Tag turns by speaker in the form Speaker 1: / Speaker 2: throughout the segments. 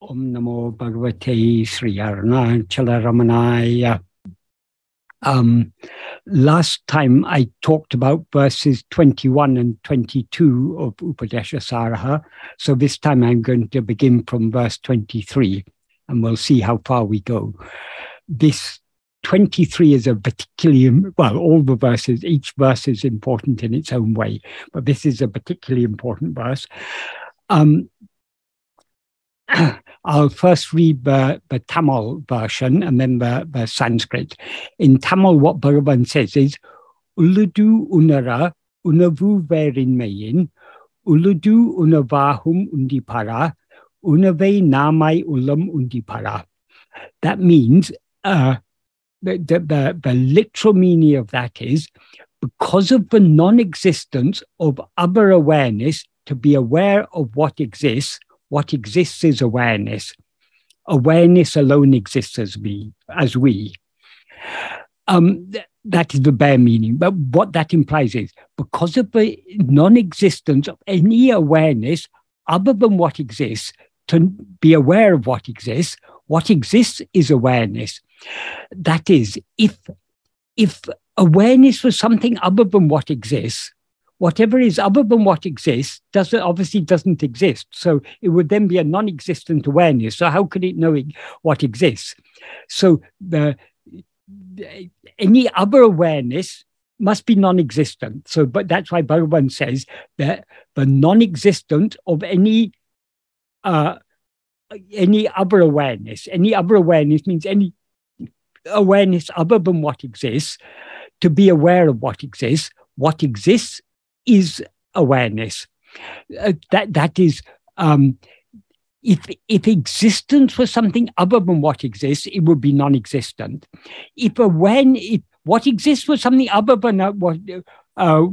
Speaker 1: Om Namo Bhagavate Sri Arunachala. Um, last time I talked about verses 21 and 22 of Upadesha Saraha, So this time I'm going to begin from verse 23 and we'll see how far we go. This 23 is a particularly, well, all the verses, each verse is important in its own way, but this is a particularly important verse. Um, I'll first read the, the Tamil version and then the, the Sanskrit. In Tamil, what Bhagavan says is, Uludu unara unavu verinmayin, uludu unavahum undipara, unave namai ulam undipara. That means, uh, the, the, the, literal meaning of that is, because of the non existence of other awareness, to be aware of what exists, what exists is awareness. Awareness alone exists as we, as we. Um, th- that is the bare meaning. But what that implies is because of the non-existence of any awareness other than what exists, to be aware of what exists, what exists is awareness. That is, if if awareness was something other than what exists, whatever is other than what exists doesn't obviously doesn't exist. So it would then be a non-existent awareness. So how could it know what exists? So the any other awareness must be non-existent. So, but that's why Bhagavan says that the non-existent of any uh, any other awareness, any other awareness means any awareness other than what exists. To be aware of what exists, what exists is awareness. Uh, that that is um, if if existence was something other than what exists, it would be non-existent. If when if what exists was something other than uh, what uh,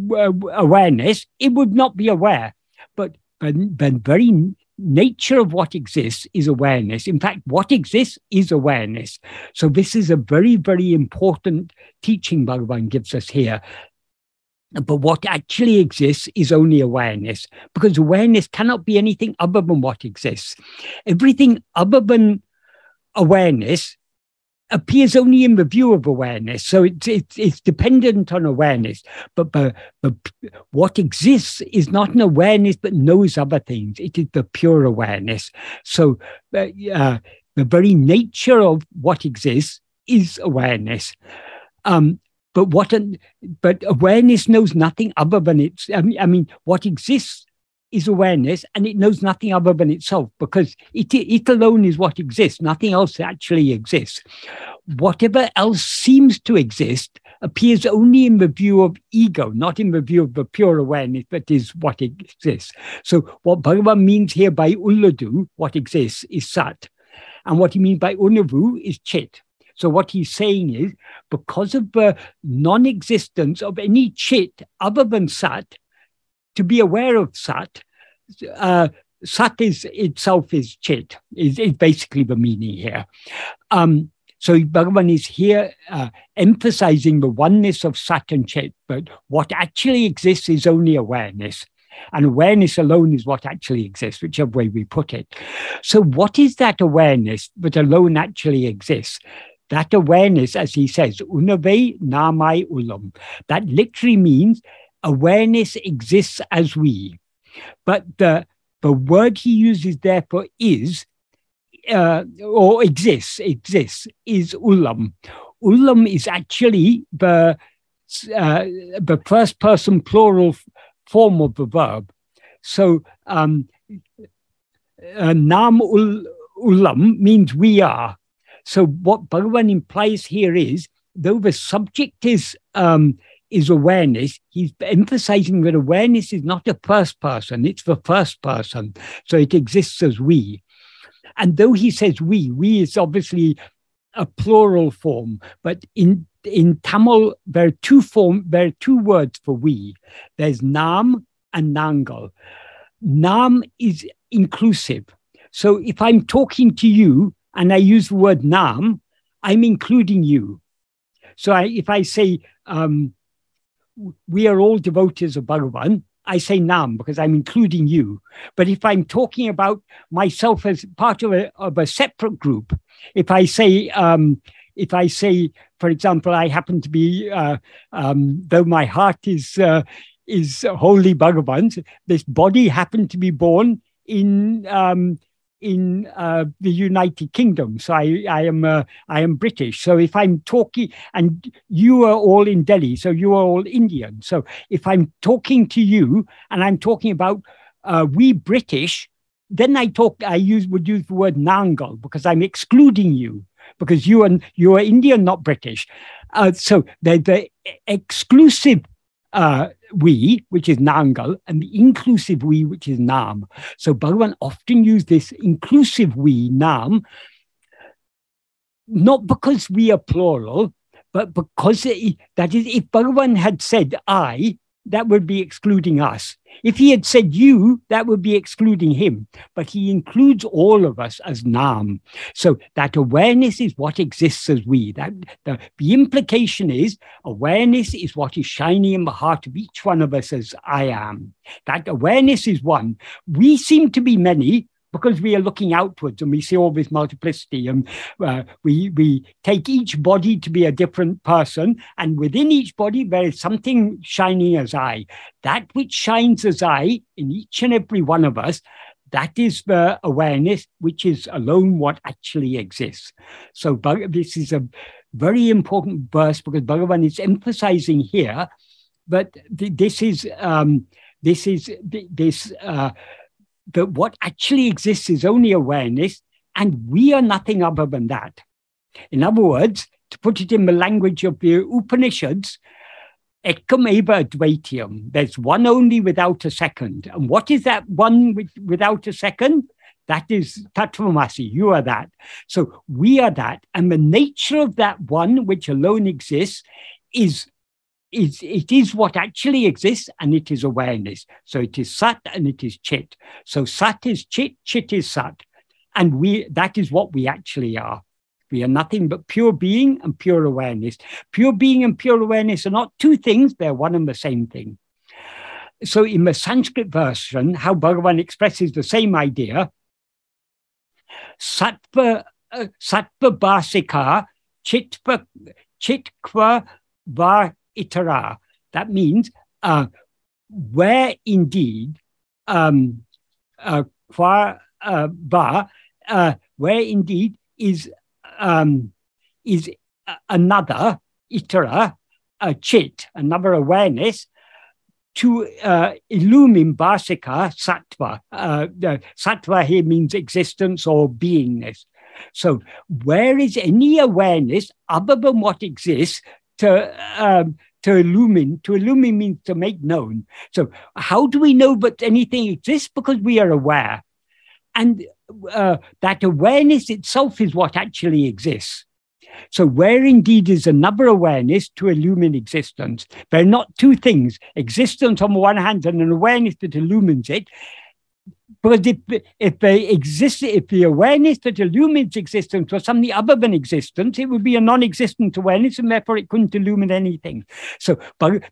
Speaker 1: awareness, it would not be aware. But the very nature of what exists is awareness. In fact, what exists is awareness. So this is a very very important teaching Bhagavan gives us here but what actually exists is only awareness, because awareness cannot be anything other than what exists. Everything other than awareness appears only in the view of awareness. So it's, it's, it's dependent on awareness. But, but, but what exists is not an awareness that knows other things, it is the pure awareness. So uh, the very nature of what exists is awareness. Um, but what an, but awareness knows nothing other than its. I mean, I mean, what exists is awareness, and it knows nothing other than itself because it it alone is what exists. Nothing else actually exists. Whatever else seems to exist appears only in the view of ego, not in the view of the pure awareness that is what exists. So, what Bhagavan means here by ulladu, what exists, is sat. And what he means by unavu is chit. So what he's saying is, because of the non-existence of any chit other than sat, to be aware of sat, uh, sat is itself is chit, is, is basically the meaning here. Um, so Bhagavan is here uh, emphasizing the oneness of sat and chit, but what actually exists is only awareness. And awareness alone is what actually exists, whichever way we put it. So, what is that awareness that alone actually exists? That awareness, as he says, unave namai ulam, that literally means awareness exists as we. But the, the word he uses there for is, uh, or exists, exists, is ulam. Ulam is actually the, uh, the first person plural form of the verb. So um, uh, nam ul, ulam means we are. So what Bhagavan implies here is, though the subject is um, is awareness, he's emphasizing that awareness is not a first person, it's the first person. So it exists as we. And though he says we, we is obviously a plural form, but in in Tamil there are two form there are two words for we. There's nam and nangal. Nam is inclusive. So if I'm talking to you, and I use the word nam, I'm including you. So I, if I say um, we are all devotees of Bhagavan, I say nam because I'm including you. But if I'm talking about myself as part of a, of a separate group, if I say, um, if I say, for example, I happen to be, uh, um, though my heart is uh, is wholly Bhagavan's, this body happened to be born in um, in uh, the United Kingdom. So I, I am uh, I am British. So if I'm talking, and you are all in Delhi, so you are all Indian. So if I'm talking to you and I'm talking about uh, we British, then I talk. I use would use the word Nangal because I'm excluding you because you are you are Indian, not British. Uh, so the the exclusive uh, we, which is Nangal, and the inclusive we, which is Nam. So Bhagavan often used this inclusive we, Nam, not because we are plural, but because it, that is, if Bhagavan had said I, that would be excluding us. If he had said you, that would be excluding him. But he includes all of us as Nam. So that awareness is what exists as we. That the, the implication is awareness is what is shining in the heart of each one of us as I am. That awareness is one. We seem to be many, because we are looking outwards and we see all this multiplicity and uh, we we take each body to be a different person and within each body there is something shining as I. That which shines as I in each and every one of us, that is the awareness which is alone what actually exists. So this is a very important verse because Bhagavan is emphasizing here that this is um, this is this. Uh, that what actually exists is only awareness, and we are nothing other than that. In other words, to put it in the language of the Upanishads, ekam eva advitiyam, there's one only without a second. And what is that one with, without a second? That is Tattvamasi, you are that. So we are that. And the nature of that one which alone exists is is it is what actually exists and it is awareness. So it is sat and it is chit. So sat is chit, chit is sat. And we that is what we actually are. We are nothing but pure being and pure awareness. Pure being and pure awareness are not two things, they're one and the same thing. So in the Sanskrit version, how Bhagavan expresses the same idea, sattva, uh, sattva bhasika chitva, chitkva va itara. That means uh, where indeed um, uh, kva uh, ba, uh, where indeed is um, is another itara, a chit, another awareness to uh, illumine bhasika sattva. Uh, sattva here means existence or beingness. So, where is any awareness other than what exists to um, to illumine. To illumine means to make known. So how do we know that anything exists? Because we are aware, and uh, that awareness itself is what actually exists. So, where indeed is another awareness to illumine existence, they're not two things existence on the one hand and an awareness that illumines it. Because if, if the exist, if the awareness that illumines existence was something other than existence, it would be a non-existent awareness, and therefore it couldn't illumine anything. So,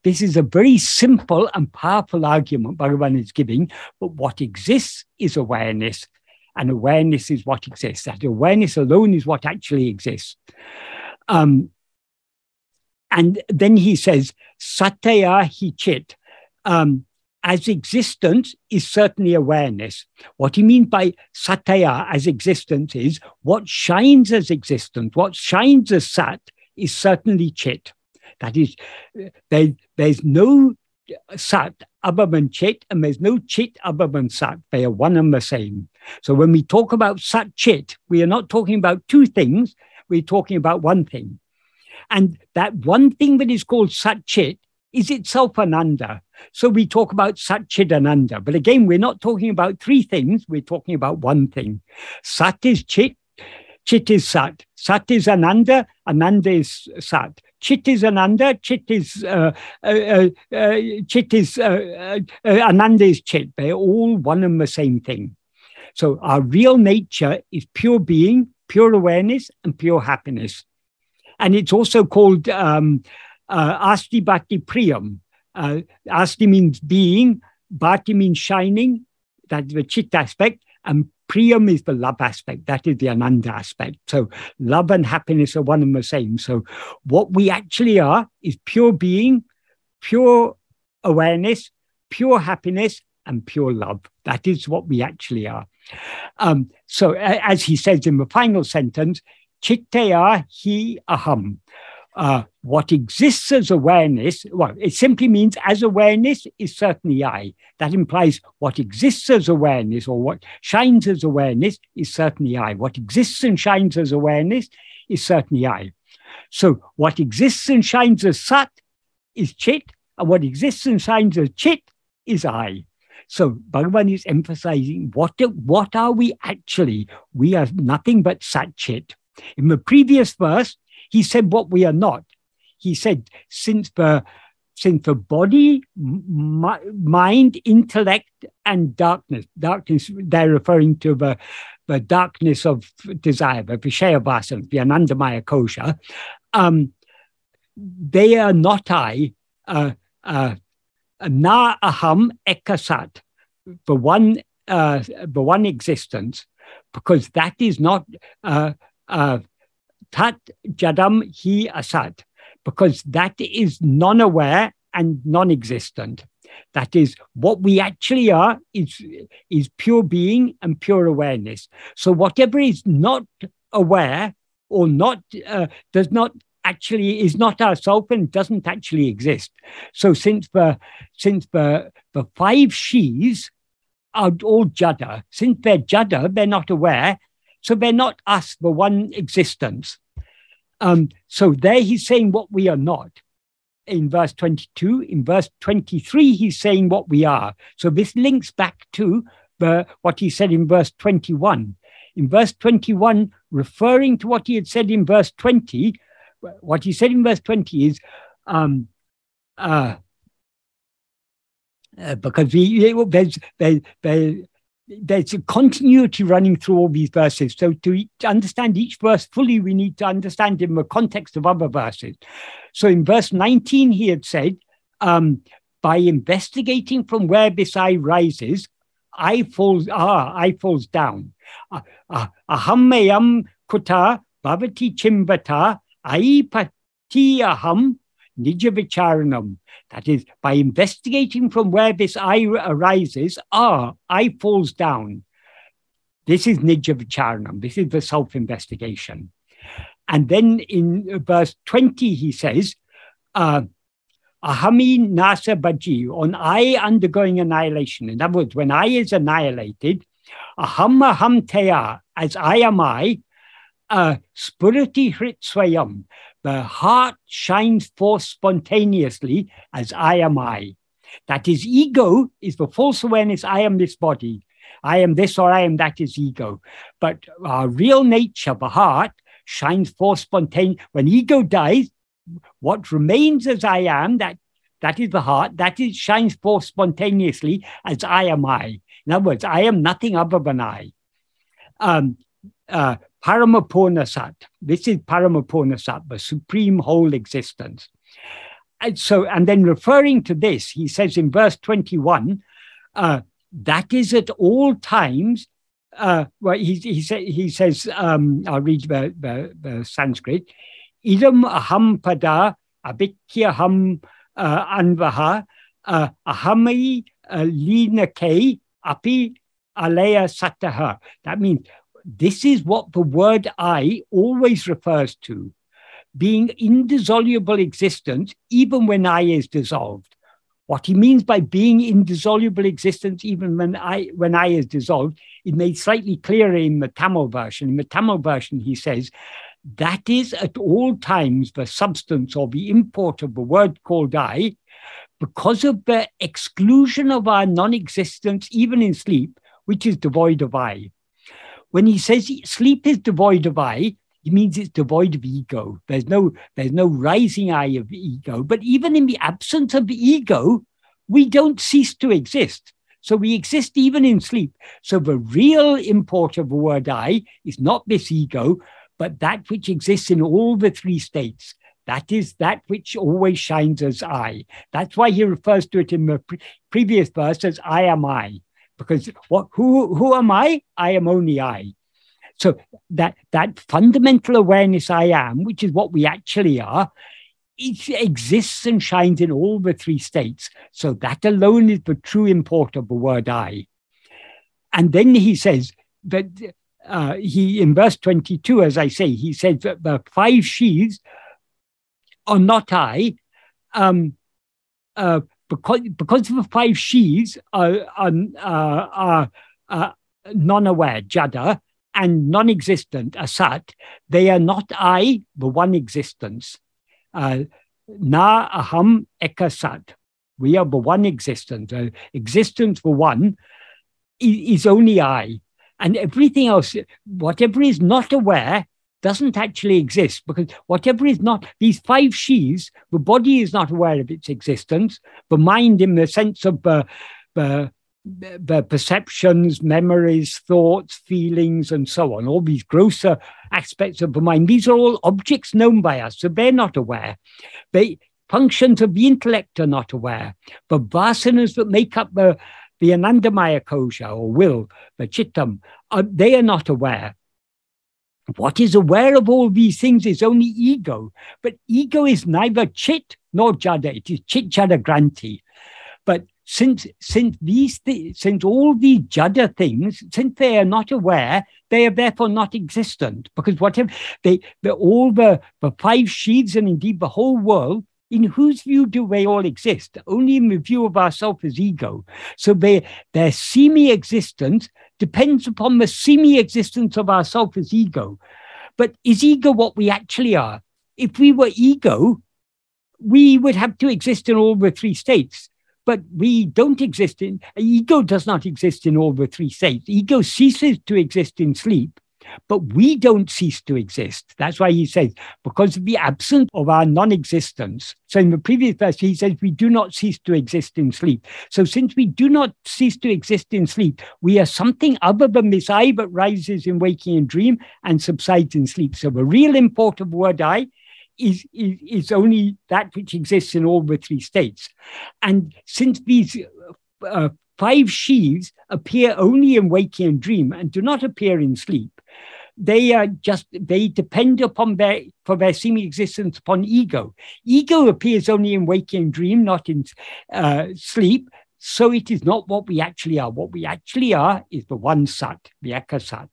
Speaker 1: this is a very simple and powerful argument Bhagavan is giving. But what exists is awareness, and awareness is what exists. That awareness alone is what actually exists. Um, and then he says, Satya hi chit. Um, as existence is certainly awareness. What he means by satya as existence is what shines as existence, what shines as sat is certainly chit. That is, there, there's no sat other than chit, and there's no chit other than sat. They are one and the same. So when we talk about sat chit, we are not talking about two things, we're talking about one thing. And that one thing that is called sat chit is itself ananda. So we talk about Satchidananda. But again, we're not talking about three things, we're talking about one thing. Sat is Chit, Chit is Sat. Sat is Ananda, Ananda is Sat. Chit is Ananda, Chit is uh, uh, uh, uh Chit is uh, uh, Ananda is Chit. They're all one and the same thing. So our real nature is pure being, pure awareness, and pure happiness. And it's also called um, uh, Asti Bhati Priyam. Uh, asti means being, Bhati means shining, that's the chit aspect, and Priyam is the love aspect, that is the Ananda aspect. So love and happiness are one and the same. So what we actually are is pure being, pure awareness, pure happiness, and pure love. That is what we actually are. Um, so, as he says in the final sentence, Chittaya hi aham. Uh, what exists as awareness, well, it simply means as awareness is certainly I. That implies what exists as awareness or what shines as awareness is certainly I. What exists and shines as awareness is certainly I. So what exists and shines as Sat is Chit, and what exists and shines as Chit is I. So Bhagavan is emphasizing what, what are we actually? We are nothing but Sat Chit. In the previous verse, he said what we are not. He said, since the since the body, mind, intellect, and darkness, darkness, they're referring to the, the darkness of desire, the Vishaya the Anandamaya Kosha, um, they are not I, uh, uh, na aham ekasat, the one, uh, the one existence, because that is not uh, uh, tat jadam hi asat, because that is non aware and non existent. That is, what we actually are is, is pure being and pure awareness. So, whatever is not aware or not uh, does not actually is not ourself and doesn't actually exist. So, since the since the the five she's are all jada, since they're jada, they're not aware, so they're not us, the one existence. Um, so there he's saying what we are not in verse 22. In verse 23, he's saying what we are. So this links back to the, what he said in verse 21. In verse 21, referring to what he had said in verse 20, what he said in verse 20 is, um, uh, uh, because we, there's, there, there, there's a continuity running through all these verses. So to, to, understand each verse fully, we need to understand in the context of other verses. So in verse 19, he had said, um, by investigating from where this eye rises, I falls ah, I falls down. Ahammayam kuta bhavati chimbata aipati aham nijavicharanam. That is, by investigating from where this I arises, ah, I falls down. This is nijavicharanam. This is the self-investigation. And then in verse 20, he says, uh, Ahami nasa baji, on I undergoing annihilation. In other words, when I is annihilated, aham aham teya, as I am I, uh, spurati hrit swayam, the heart shines forth spontaneously as I am I. That is, ego is the false awareness I am this body. I am this or I am that is ego. But our real nature, the heart, shines forth spontaneously. When ego dies, what remains as I am, that, that is the heart, that is shines forth spontaneously as I am I. In other words, I am nothing other than I. Um, uh, Paramapurna Sat. This is Paramapurna Sat, the supreme whole existence. And so, and then referring to this, he says in verse 21, uh, that is at all times. Uh, well, he, he, say, he says, um, I'll read the, the, the Sanskrit. Idam aham pada abikyaham uh, anvaha uh, ahamai uh, linake api alaya sataha. That means this is what the word I always refers to being indissoluble existence, even when I is dissolved. What he means by being indissoluble existence, even when I when I is dissolved, is made slightly clearer in the Tamil version. In the Tamil version, he says, that is at all times the substance or the import of the word called I, because of the exclusion of our non-existence, even in sleep, which is devoid of I. When he says sleep is devoid of I, he means it's devoid of ego. There's no, there's no rising I of ego. But even in the absence of the ego, we don't cease to exist. So we exist even in sleep. So the real import of the word I is not this ego, but that which exists in all the three states That is that which always shines as I. That's why he refers to it in the pre- previous verse as I am I. Because what who who am I? I am only I. So that that fundamental awareness I am, which is what we actually are, it exists and shines in all the three states. So that alone is the true import of the word I. And then he says that uh, he, in verse 22, as I say, he says that the five sheaves are not I, um, uh, because, because the five sheaves are, are, uh, are uh, non aware, jada, and non existent, asat, they are not I, the one existence. Uh, na aham ekasat. We are the one existence. Uh, existence for one is only I. And everything else, whatever is not aware, doesn't actually exist because whatever is not, these five sheaves, the body is not aware of its existence, the mind, in the sense of uh, the perceptions, memories, thoughts, feelings, and so on, all these grosser aspects of the mind, these are all objects known by us, so they're not aware. The functions of the intellect are not aware. The vasanas that make up the, the anandamaya kosha or will, the chittam, uh, they are not aware. What is aware of all these things is only ego, but ego is neither chit nor jada, it is chit jada granthi. But since since these th- since all these jada things, since they are not aware, they are therefore not existent. Because whatever they, they all the, the five sheaths and indeed the whole world, in whose view do they all exist? Only in the view of ourselves as ego. So they, their semi-existence depends upon the semi-existence of ourselves as ego. But is ego what we actually are? If we were ego, we would have to exist in all the three states. But we don't exist in, ego does not exist in all the three states. Ego ceases to exist in sleep, but we don't cease to exist. That's why he says, because of the absence of our non existence. So in the previous verse, he says, we do not cease to exist in sleep. So since we do not cease to exist in sleep, we are something other than this I that rises in waking and dream and subsides in sleep. So the real import of word I is, is, is only that which exists in all the three states. And since these uh, five sheaves appear only in waking and dream and do not appear in sleep, they are just they depend upon their for their seeming existence upon ego. Ego appears only in waking dream, not in uh, sleep. So it is not what we actually are. What we actually are is the one sat, the ekasat.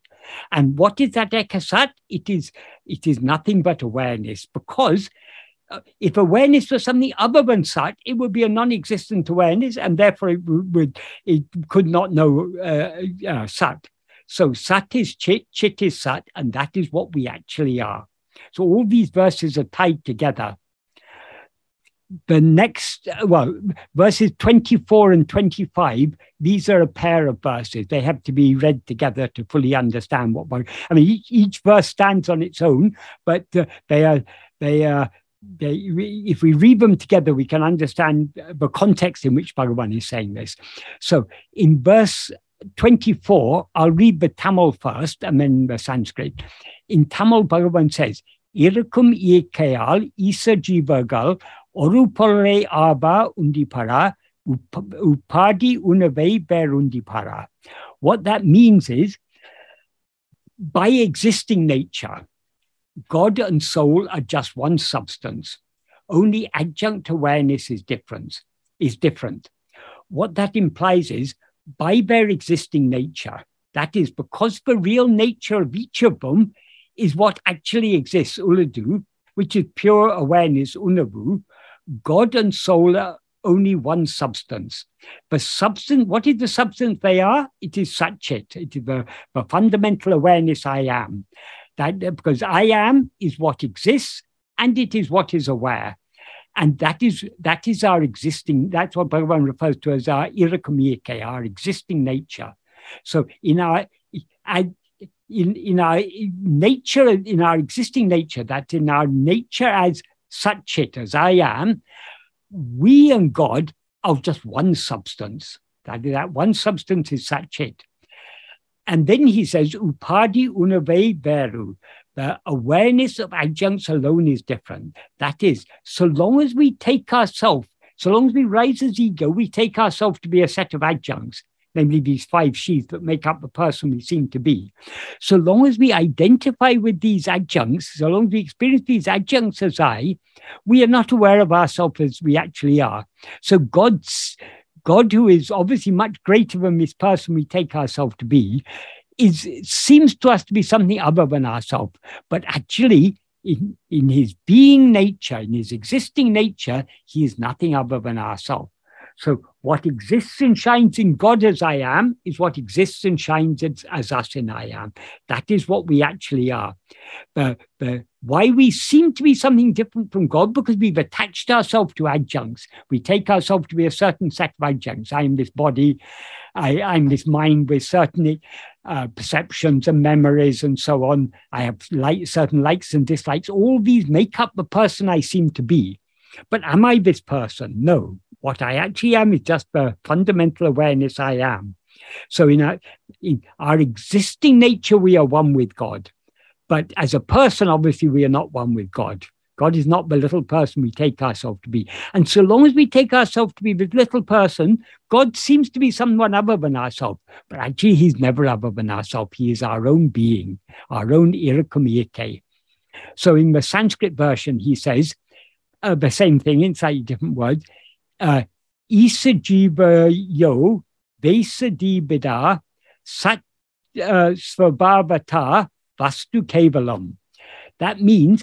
Speaker 1: And what is that ekasat? It is, it is nothing but awareness because uh, if awareness was something other than sat, it would be a non-existent awareness, and therefore it would it could not know uh, uh, sat. So sat is chit, chit is sat, and that is what we actually are. So all these verses are tied together the next, well, verses 24 and 25, these are a pair of verses. They have to be read together to fully understand what I mean, each, each verse stands on its own, but uh, they are, they are, they, if we read them together, we can understand the context in which Bhagavan is saying this. So in verse 24, I'll read the Tamil first and then the Sanskrit. In Tamil, Bhagavan says, Irukum iyekayal isajivagal orupare aba undipara upadi unavai berundipara. What that means is, by existing nature, God and soul are just one substance. Only adjunct awareness is different. Is different. What that implies is by their existing nature, that is because the real nature of each of them is what actually exists, uladu, which is pure awareness, unavu, God and soul are only one substance. The substance, what is the substance they are? It is Satchit. It is the, the fundamental awareness I am. That because I am is what exists and it is what is aware. And that is that is our existing, that's what Bhagavan refers to as our irakamiyake, our existing nature. So in our in, in our nature, in our existing nature, that in our nature as Satchit as I am, we and God are just one substance. That, that one substance is Satchit. And then he says, Upadi unave veru. The awareness of adjuncts alone is different. That is, so long as we take ourselves, so long as we rise as ego, we take ourselves to be a set of adjuncts namely these five sheaths that make up the person we seem to be. So long as we identify with these adjuncts, so long as we experience these adjuncts as I, we are not aware of ourselves as we actually are. So God's God, who is obviously much greater than this person we take ourselves to be, is seems to us to be something other than ourselves. But actually, in, in his being nature, in his existing nature, he is nothing other than ourselves. So what exists and shines in God as I am is what exists and shines as, as us in I am. That is what we actually are. But, but why we seem to be something different from God because we've attached ourselves to adjuncts. We take ourselves to be a certain set of adjuncts. I am this body, I, I'm this mind with certain uh, perceptions and memories and so on. I have like, certain likes and dislikes. All these make up the person I seem to be. But am I this person? No. What I actually am is just the fundamental awareness I am. So in our, in our existing nature, we are one with God. But as a person, obviously, we are not one with God. God is not the little person we take ourselves to be. And so long as we take ourselves to be the little person, God seems to be someone other than ourselves. But actually, he's never other than ourselves. He is our own being, our own irakumiyake. So in the Sanskrit version, he says uh, the same thing in slightly different words uh, Isajiva yo Vesadibida Sat uh, Svabhavata Vastu Kevalam. That means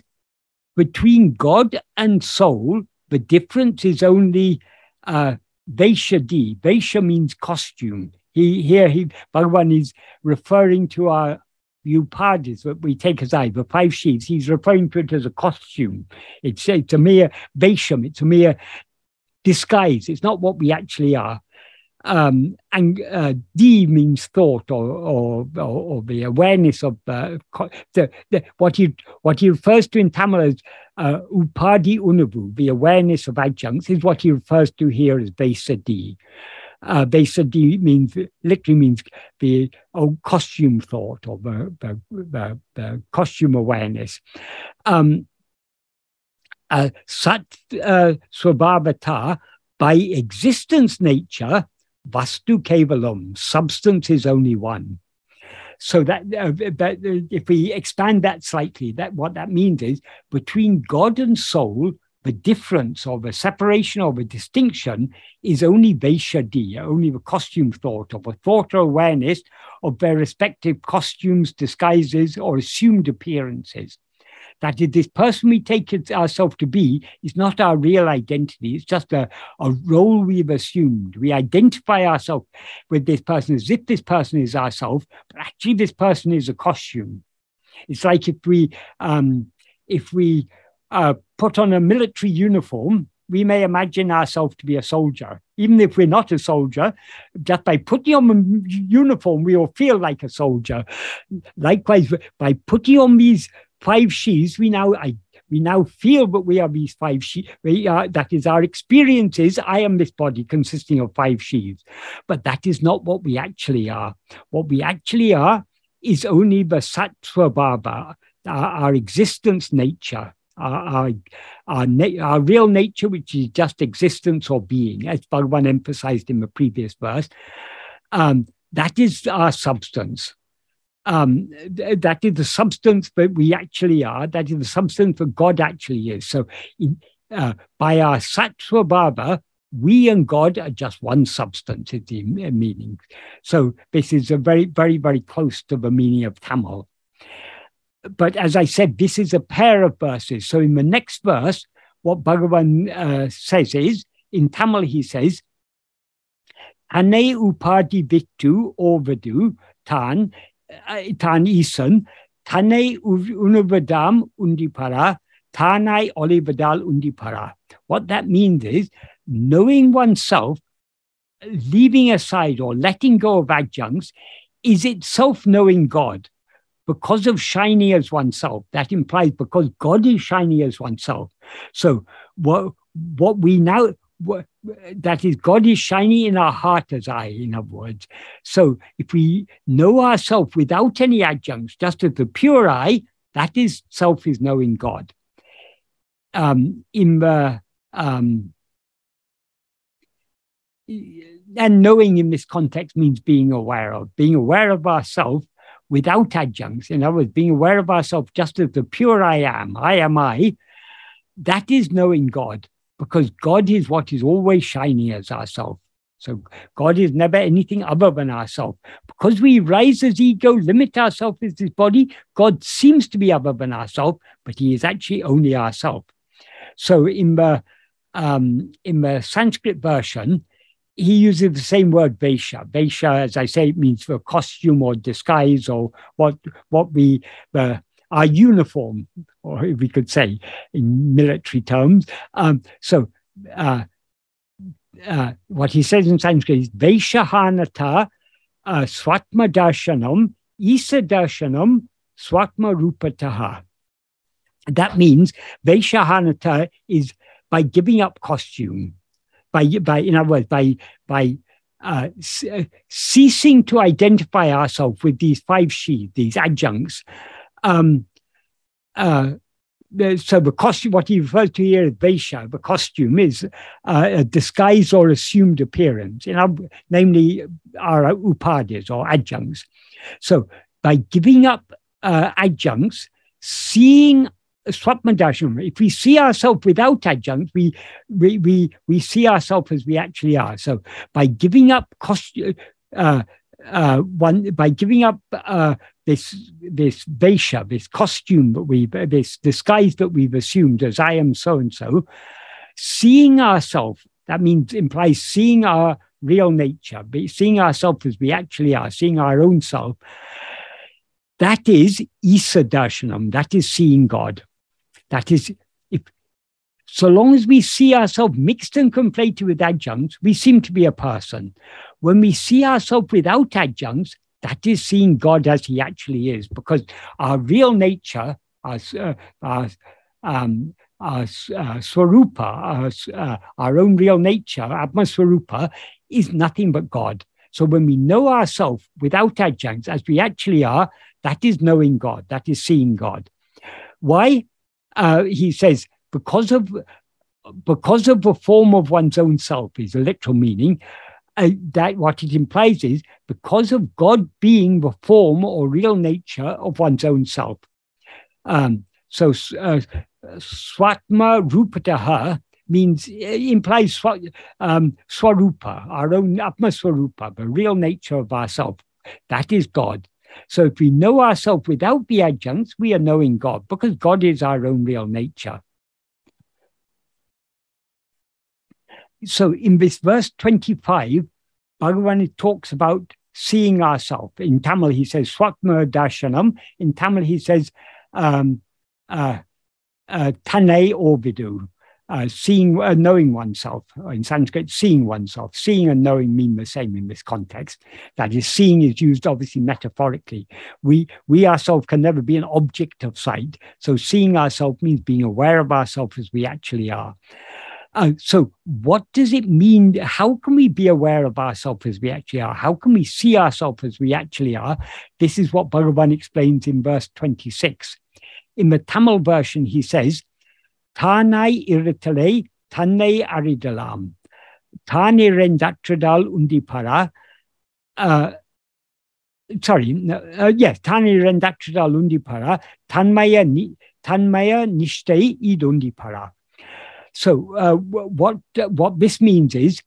Speaker 1: between God and soul, the difference is only uh, Vaishadi. Vaisha means costume. He, here, he, Bhagavan is referring to our upadis that we take as I, the five sheaths. He's referring to it as a costume. It's, it's a mere Vaisham, it's a mere disguise. It's not what we actually are. Um, and uh, D means thought or, or, or, or the awareness of uh, the, the, what he what he refers to in Tamil as uh, upadi unavu, the awareness of adjuncts, is what he refers to here as basa D. Uh, basa D means literally means the oh, costume thought or the, the, the, the costume awareness. Um, uh, Sat uh, Swabhavata, by existence nature, Vastu Kevalam, substance is only one. So that, uh, that uh, if we expand that slightly, that what that means is between God and soul, the difference or the separation or the distinction is only Vaishadi, only the costume thought or the thought or awareness of their respective costumes, disguises, or assumed appearances that this person we take ourselves to be is not our real identity. It's just a, a role we've assumed. We identify ourselves with this person as if this person is ourselves, but actually this person is a costume. It's like if we um, if we uh, put on a military uniform, we may imagine ourselves to be a soldier. Even if we're not a soldier, just by putting on a uniform, we will feel like a soldier. Likewise, by putting on these five sheaths, we now I, we now feel that we are these five are, that is our experiences. I am this body consisting of five sheaths. But that is not what we actually are. What we actually are is only the sattva our, our existence nature. Our, our, our, our, real nature, which is just existence or being, as Bhagavan emphasized in the previous verse, um, that is our substance um, that is the substance that we actually are. That is the substance that God actually is. So, in, uh, by our sattva bhava, we and God are just one substance, is the meaning. So, this is a very, very, very close to the meaning of Tamil. But as I said, this is a pair of verses. So, in the next verse, what Bhagavan uh, says is, in Tamil, he says, Ane upadi vittu ovadu tan tan isan, tanai unuvadam undipara, tanai olivadal undipara. What that means is knowing oneself, leaving aside or letting go of adjuncts, is itself knowing God. Because of shiny as oneself, that implies because God is shiny as oneself. So what what we now that is, God is shining in our heart as I, in other words. So if we know ourselves without any adjuncts, just as the pure I, that is self is knowing God. Um, in the um, and knowing in this context means being aware of, being aware of ourselves without adjuncts. In other words, being aware of ourselves just as the pure I am, I am I, that is knowing God because God is what is always shining as ourself. So God is never anything other than ourself. Because we rise as ego, limit ourselves as this body, God seems to be other than ourself, but he is actually only ourself. So in the um, in the Sanskrit version, he uses the same word Vesha. Vesha, as I say, it means for costume or disguise or what what we uh, our uniform, or we could say in military terms. Um, so uh, uh, what he says in Sanskrit is Veshahanata uh, Swatma Darshanam Isa Darshanam Swatma Rupataha. That means Veshahanata is by giving up costume, by, by in other words, by, by uh, ceasing to identify ourselves with these five sheaths, these adjuncts, um, uh, so the costume, what he refers to here as Vesha, the costume, is uh, a disguise or assumed appearance, you know, namely our upadhis or adjuncts. So by giving up uh, adjuncts, seeing swatmadarshanam, if we see ourselves without adjuncts, we, we, we, we see ourselves as we actually are. So by giving up costume, uh, uh, one by giving up uh, this this vesha, this costume that we this disguise that we've assumed as I am so and so, seeing ourselves that means implies seeing our real nature, seeing ourselves as we actually are, seeing our own self. That is Isa Darshanam, that is seeing God. That is, if so long as we see ourselves mixed and conflated with adjuncts, we seem to be a person. When we see ourselves without adjuncts, that is seeing God as He actually is, because our real nature, our, uh, our, um, our uh, swarupa, our, uh, our own real nature, Atma Swarupa, is nothing but God. So when we know ourselves without adjuncts as we actually are, that is knowing God, that is seeing God. Why? Uh, he says, because of because of the form of one's own self is a literal meaning, uh, that what it implies is because of God being the form or real nature of one's own self. Um, so uh, swatma rupataha means implies swa, um, swarupa, our own atma swarupa, the real nature of ourself. That is God. So if we know ourselves without the adjuncts, we are knowing God because God is our own real nature. So in this verse 25, Bhagavan talks about seeing ourselves. In Tamil, he says Swatma Darshanam. In Tamil, he says um, uh, uh, Tane uh, seeing, uh, knowing oneself. In Sanskrit, seeing oneself. Seeing and knowing mean the same in this context. That is, seeing is used obviously metaphorically. We, we ourselves can never be an object of sight. So seeing ourselves means being aware of ourselves as we actually are. Uh, so, what does it mean? How can we be aware of ourselves as we actually are? How can we see ourselves as we actually are? This is what Bhagavan explains in verse 26. In the Tamil version, he says, Tanai iritale, tanai aridalam, tani rendatradal undipara. Uh, sorry, uh, yes, tani rendatradal undipara, tanmaya, ni, tanmaya nishtei idundipara. So uh, what what this means is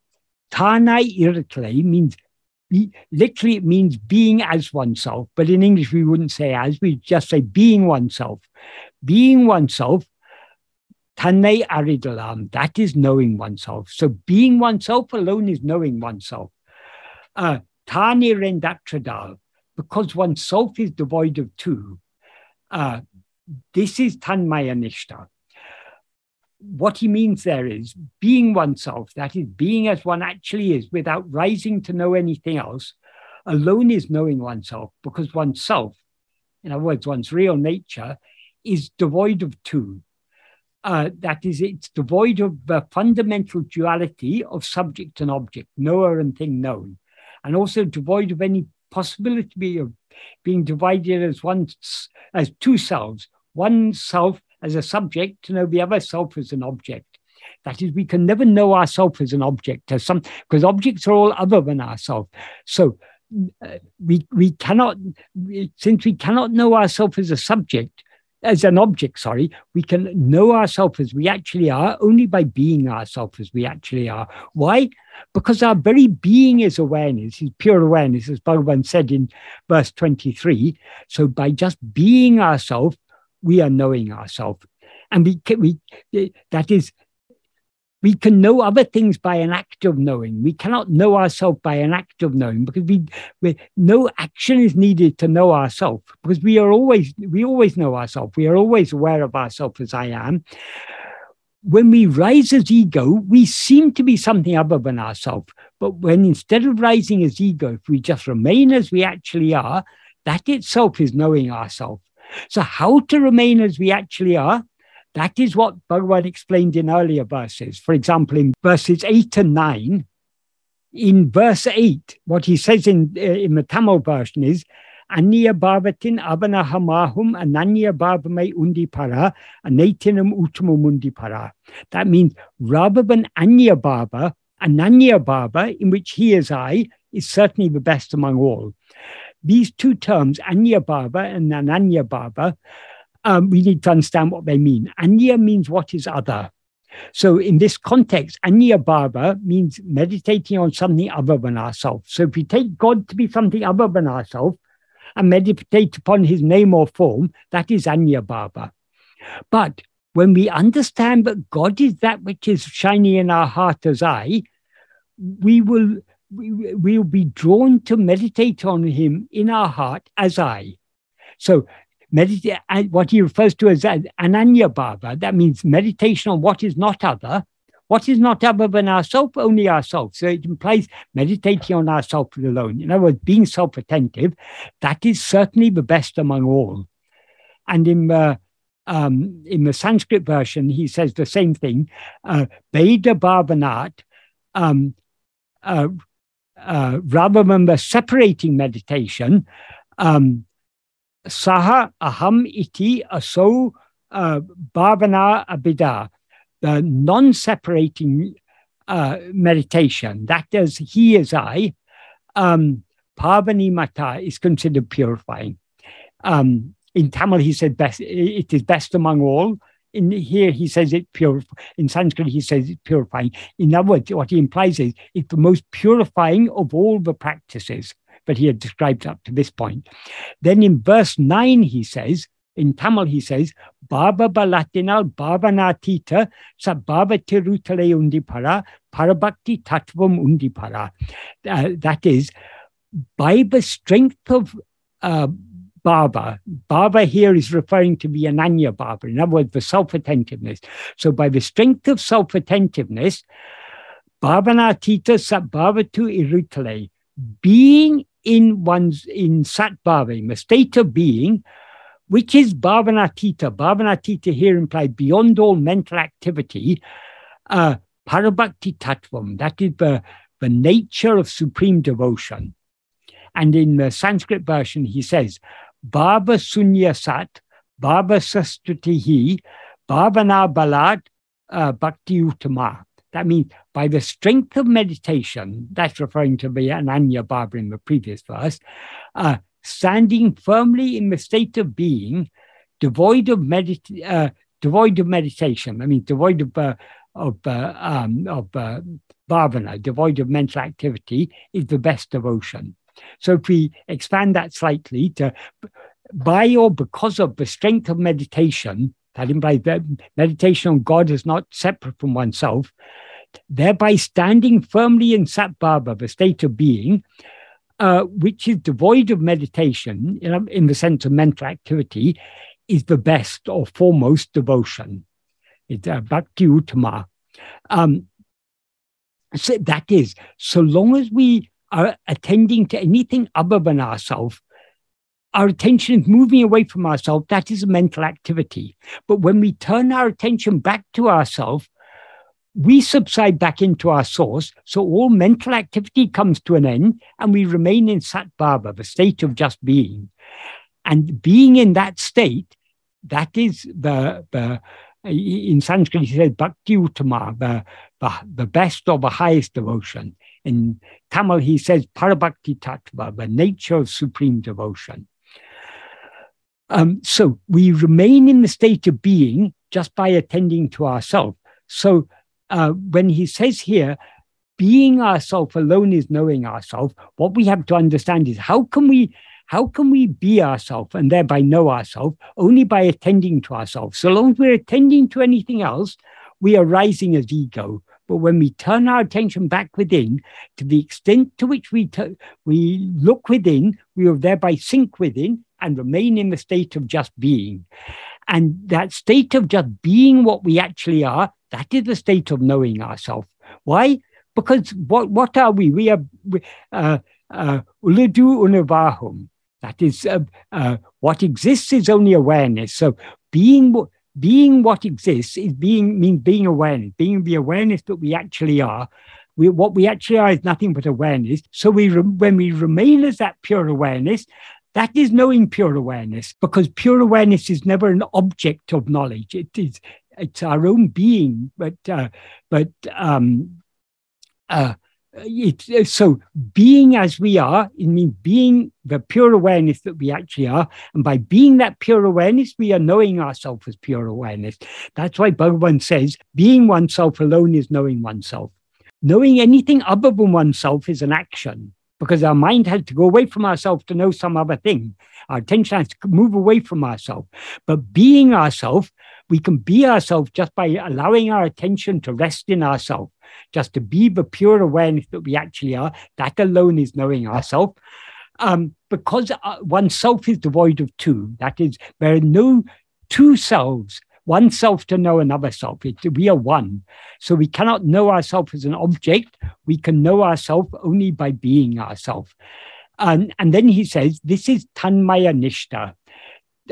Speaker 1: tanai irritale means literally it means being as oneself, but in English we wouldn't say as, we just say being oneself. Being oneself, tanai aridalam, that is knowing oneself. So being oneself alone is knowing oneself. Uh, rendatradal, because oneself is devoid of two. Uh, this is tanmaya nishta what he means there is being oneself, that is, being as one actually is without rising to know anything else, alone is knowing oneself because oneself, in other words, one's real nature, is devoid of two. uh, that is, it's devoid of the fundamental duality of subject and object, knower and thing known, and also devoid of any possibility of being divided as one as two selves, one self as a subject to know the other self as an object. That is, we can never know ourselves as an object, as some because objects are all other than ourselves. So uh, we we cannot, since we cannot know ourselves as a subject, as an object, sorry, we can know ourselves as we actually are only by being ourselves as we actually are. Why? Because our very being is awareness, is pure awareness, as Bhagavan said in verse 23. So by just being ourselves, we are knowing ourselves. And we, we that is we can know other things by an act of knowing. We cannot know ourselves by an act of knowing because we, we no action is needed to know ourselves because we are always we always know ourselves. We are always aware of ourselves as I am. When we rise as ego, we seem to be something other than ourselves. But when instead of rising as ego, if we just remain as we actually are, that itself is knowing ourselves. So, how to remain as we actually are? That is what Bhagavan explained in earlier verses. For example, in verses 8 and 9, in verse 8, what he says in, uh, in the Tamil version is, Anya bhavatin avanahamahum ananya bhavame undi para anatinam uttamamundi para. That means rather than anya bhava, ananya bhava, in which he is I, is certainly the best among all. These two terms, anya bhava and ananya bhava, um, we need to understand what they mean. Anya means what is other. So in this context, Anya Bhava means meditating on something other than ourselves. So if we take God to be something other than ourselves and meditate upon his name or form, that is Anya Bhava. But when we understand that God is that which is shining in our heart as I, we will we will be drawn to meditate on him in our heart as I. So Medita- what he refers to as ananya bhava, that means meditation on what is not other. What is not other than ourself, only ourselves. So it implies meditating on ourself alone. In other words, being self attentive, that is certainly the best among all. And in the, um, in the Sanskrit version, he says the same thing. Uh, Veda Bhavanat, um, uh, uh, rather than the separating meditation, um, Saha aham iti aso uh, bhavana abhida, the non separating uh, meditation, that is, he is I, um, Pavani Mata is considered purifying. Um, in Tamil, he said best, it is best among all. In here, he says it pure. In Sanskrit, he says it's purifying. In other words, what he implies is it's the most purifying of all the practices but he had described up to this point. Then in verse 9, he says, in Tamil, he says, Baba Balatinal Bhavanatita Baba Tirutale Undipara Parabhakti Tattvam Undipara. Uh, that is, by the strength of uh, Bhava, Bhava here is referring to the Ananya Bhava, in other words, the self attentiveness. So, by the strength of self attentiveness, Bhavanatita sa Bhavatu Irutale, being in one's in Sat Bhava, in the state of being, which is Bhavanatita. Bhavanatita here implies beyond all mental activity, uh, Parabhakti Tattvam, that is the, the nature of supreme devotion. And in the Sanskrit version, he says, Bhava Sunya Sat, Bhava Sastratihi, Bhavana Balat, uh, Bhakti Uttama. That means by the strength of meditation, that's referring to the Ananya Bhava in the previous verse, uh, standing firmly in the state of being, devoid of, medit- uh, devoid of meditation, I mean, devoid of, uh, of, uh, um, of uh, bhavana, devoid of mental activity, is the best devotion. So if we expand that slightly to by or because of the strength of meditation, that implies that meditation on God is not separate from oneself, thereby standing firmly in Satbhava, the state of being, uh, which is devoid of meditation, know, in the sense of mental activity, is the best or foremost devotion. It's uh, bhakti uttama. Um, so that is, so long as we are attending to anything other than ourselves, our attention is moving away from ourselves, that is a mental activity. But when we turn our attention back to ourselves, we subside back into our source. So all mental activity comes to an end and we remain in Sat Bhava, the state of just being. And being in that state, that is the, the in Sanskrit, he says bhakti uttama, the, the, the best or the highest devotion. In Tamil, he says parabhakti tattva, the nature of supreme devotion. Um, so we remain in the state of being just by attending to ourselves. So uh, when he says here, being ourself alone is knowing ourselves, what we have to understand is how can we how can we be ourselves and thereby know ourselves only by attending to ourselves? So long as we're attending to anything else, we are rising as ego. But when we turn our attention back within, to the extent to which we, t- we look within, we will thereby sink within and remain in the state of just being. And that state of just being what we actually are, that is the state of knowing ourselves. Why? Because what, what are we? We are uh, uh, unavahum. That is, uh, uh, what exists is only awareness. So being being what exists is being means being awareness, being the awareness that we actually are. We, what we actually are is nothing but awareness. So we, when we remain as that pure awareness, that is knowing pure awareness, because pure awareness is never an object of knowledge. It is it's our own being, but uh, but um, uh, it's, uh, so being as we are, it means being the pure awareness that we actually are. And by being that pure awareness, we are knowing ourselves as pure awareness. That's why Bhagavan says, being oneself alone is knowing oneself. Knowing anything other than oneself is an action because our mind has to go away from ourselves to know some other thing. Our attention has to move away from ourselves. But being ourselves, we can be ourselves just by allowing our attention to rest in ourselves just to be the pure awareness that we actually are. That alone is knowing ourselves. Um, because uh, oneself is devoid of two, that is, there are no two selves, one self to know another self. It, we are one. So we cannot know ourselves as an object. We can know ourselves only by being ourselves. And, and then he says, this is Tanmaya Nishta.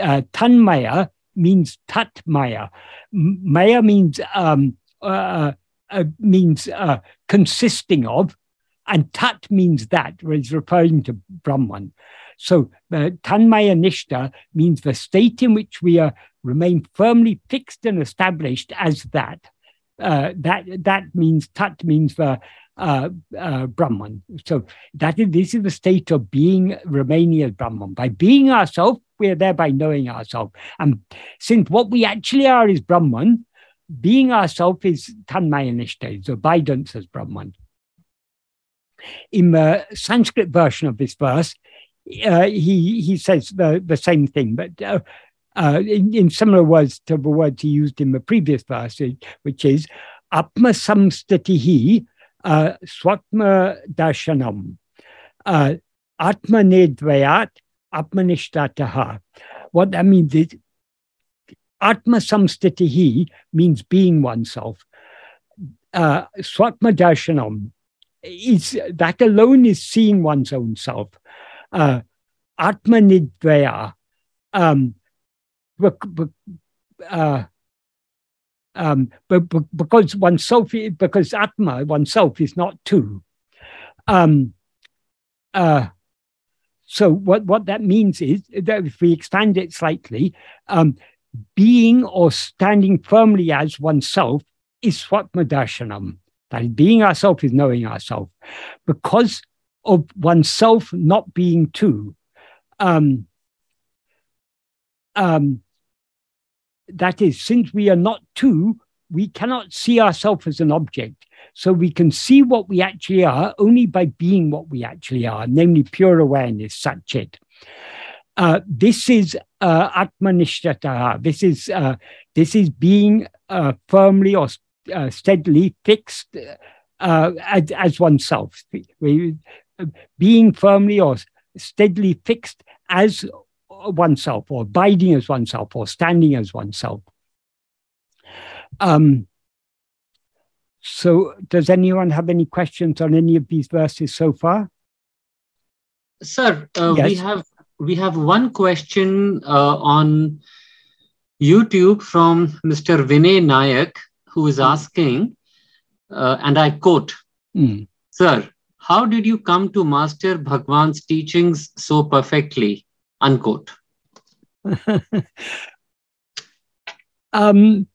Speaker 1: Uh, tanmaya means Tatmaya. Maya means um, uh, uh, means uh, consisting of, and tat means that, is referring to Brahman. So uh, Tanmaya Nishta means the state in which we are remain firmly fixed and established as that. Uh, that that means tat means the uh, uh, Brahman. So that is this is the state of being remaining as Brahman. By being ourselves, we are thereby knowing ourselves. And since what we actually are is Brahman, being ourselves is Tanmayanishta, the abidance as Brahman. In the Sanskrit version of this verse, uh, he, he says the, the same thing, but uh, in, in, similar words to the words he used in the previous passage, which is Atma samstatihi uh, swatma darshanam. Uh, Atma nedvayat atmanishtataha. What that means is Atma samstitihi means being oneself. Uh, Swatma darshanam is that alone is seeing one's own self. Uh, Atma nidvaya, um, uh, um, but, but, because oneself, because Atma, oneself, is not two. Um, uh, so what, what that means is that if we expand it slightly, um, being or standing firmly as oneself is Swatmadarshanam. That is, being ourself is knowing ourself. Because of oneself not being two, um, um, that is, since we are not two, we cannot see ourselves as an object. So we can see what we actually are only by being what we actually are, namely pure awareness, Satchit. Uh, this is uh. This is uh, this is being uh, firmly or uh, steadily fixed uh, as, as, oneself. Being firmly or steadily fixed as oneself, or abiding as oneself, or standing as oneself. Um, so, does anyone have any questions on any of these verses so far?
Speaker 2: Sir, yes. we have we have one question uh, on YouTube from Mr. Vinay Nayak, who is hmm. asking, uh, and I quote, mm. Sir, how did you come to master Bhagavan's teachings so perfectly? Unquote.
Speaker 1: um,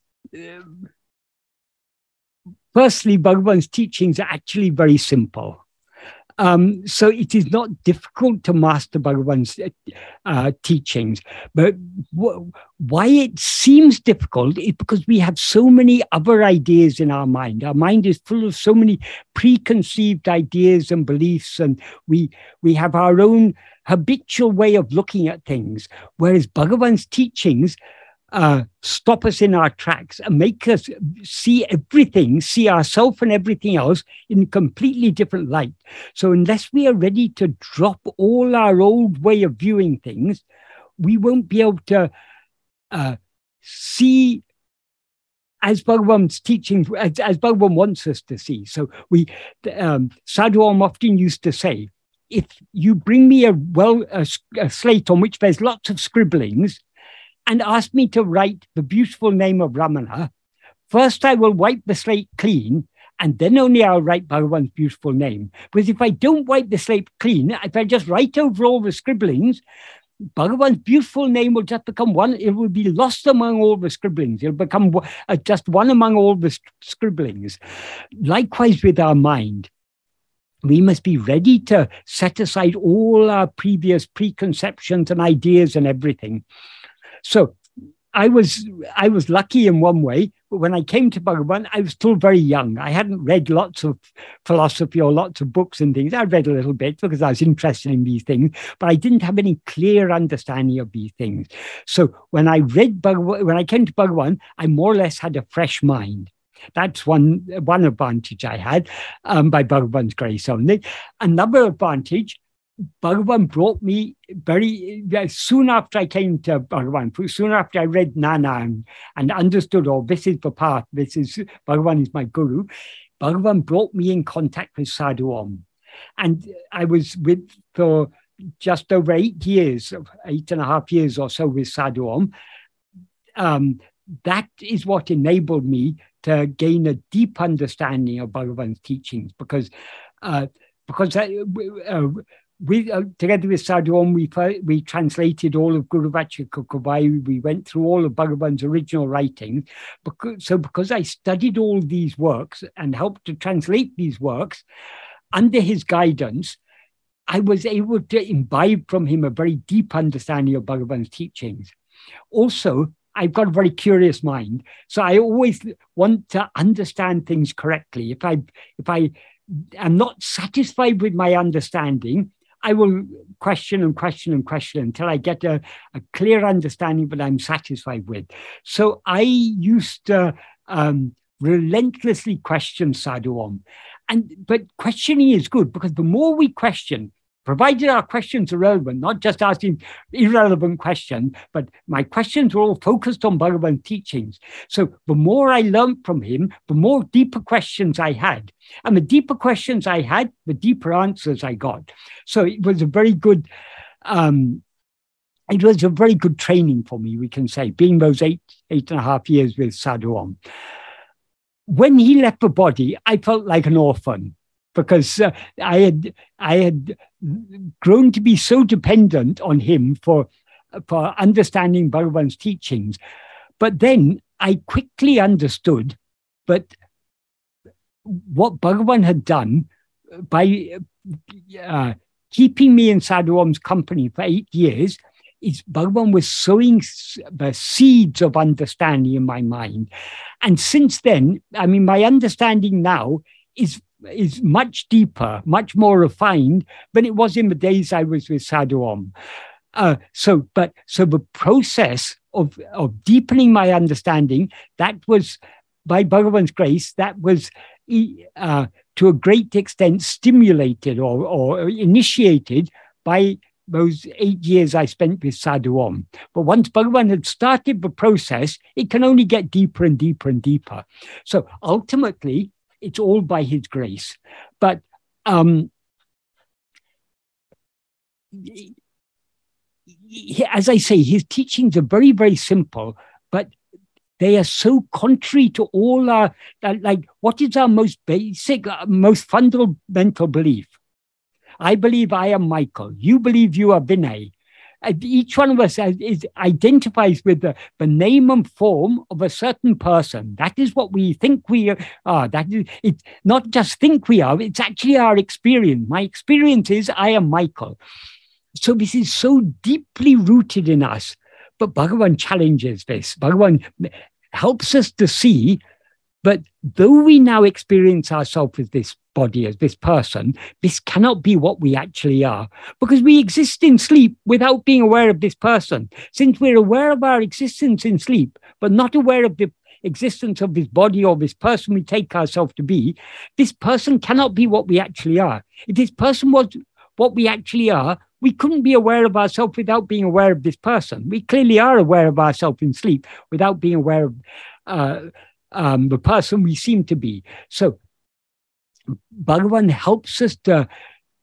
Speaker 1: firstly, Bhagavan's teachings are actually very simple. Um, so it is not difficult to master Bhagavan's uh, teachings. But w- why it seems difficult is because we have so many other ideas in our mind. Our mind is full of so many preconceived ideas and beliefs, and we we have our own habitual way of looking at things. Whereas Bhagavan's teachings uh, stop us in our tracks and make us see everything, see ourselves and everything else in completely different light. So, unless we are ready to drop all our old way of viewing things, we won't be able to uh, see as Bhagavan's teaching, as, as Bhagavan wants us to see. So, we, um, Sadhu Om often used to say, if you bring me a well a, a slate on which there's lots of scribblings, and ask me to write the beautiful name of Ramana, first I will wipe the slate clean and then only I'll write Bhagavan's beautiful name. Because if I don't wipe the slate clean, if I just write over all the scribblings, Bhagavan's beautiful name will just become one, it will be lost among all the scribblings. It'll become uh, just one among all the scribblings. Likewise with our mind. We must be ready to set aside all our previous preconceptions and ideas and everything so I was I was lucky in one way, but when I came to Bhagavan, I was still very young. I hadn't read lots of philosophy or lots of books and things. I read a little bit because I was interested in these things, but I didn't have any clear understanding of these things. So when I read Bhagavan, when I came to Bhagavan, I more or less had a fresh mind. That's one one advantage I had um, by Bhagavan's grace only. Another advantage Bhagavan brought me very soon after I came to Bhagavan, soon after I read Nana and, and understood, oh, this is the path, this is Bhagavan is my guru. Bhagavan brought me in contact with Sadhu Om. And I was with for just over eight years, eight and a half years or so with Sadhu Om. Um, that is what enabled me to gain a deep understanding of Bhagavan's teachings because uh, because uh, uh, we, uh, together with Sadhu Om, we, we translated all of Guru Vachaka We went through all of Bhagavan's original writings. Because, so because I studied all these works and helped to translate these works under his guidance, I was able to imbibe from him a very deep understanding of Bhagavan's teachings. Also, I've got a very curious mind, so I always want to understand things correctly. If I if I am not satisfied with my understanding, I will question and question and question until I get a, a clear understanding that I'm satisfied with. So I used to um, relentlessly question Sadhu Om. And but questioning is good because the more we question, provided our questions are relevant, not just asking irrelevant questions, but my questions were all focused on Bhagavan teachings. So the more I learned from him, the more deeper questions I had. And the deeper questions I had, the deeper answers I got. So it was a very good, um, it was a very good training for me, we can say, being those eight, eight and a half years with Sadhu. When he left the body, I felt like an orphan because uh, I had I had grown to be so dependent on him for for understanding Bhagavan's teachings. But then I quickly understood that what Bhagavan had done by uh, keeping me in Sadhu Om's company for eight years is Bhagavan was sowing the seeds of understanding in my mind. And since then, I mean, my understanding now is is much deeper, much more refined than it was in the days I was with Sadhu Om. Uh, so, but so the process of of deepening my understanding that was by Bhagavan's grace that was uh, to a great extent stimulated or, or initiated by those eight years I spent with Sadhu Om. But once Bhagavan had started the process, it can only get deeper and deeper and deeper. So ultimately, it's all by his grace. But um, as I say, his teachings are very, very simple, but they are so contrary to all our, like, what is our most basic, uh, most fundamental belief? I believe I am Michael. You believe you are Vinay. Uh, each one of us uh, is, identifies with the, the name and form of a certain person. That is what we think we are. That is not just think we are, it's actually our experience. My experience is I am Michael. So this is so deeply rooted in us. But Bhagavan challenges this. Bhagavan helps us to see but though we now experience ourselves as this body, as this person, this cannot be what we actually are because we exist in sleep without being aware of this person. Since we're aware of our existence in sleep, but not aware of the existence of this body or this person we take ourselves to be, this person cannot be what we actually are. If this person was what we actually are, we couldn't be aware of ourselves without being aware of this person. We clearly are aware of ourselves in sleep without being aware of uh, um, the person we seem to be. So Bhagavan helps us to,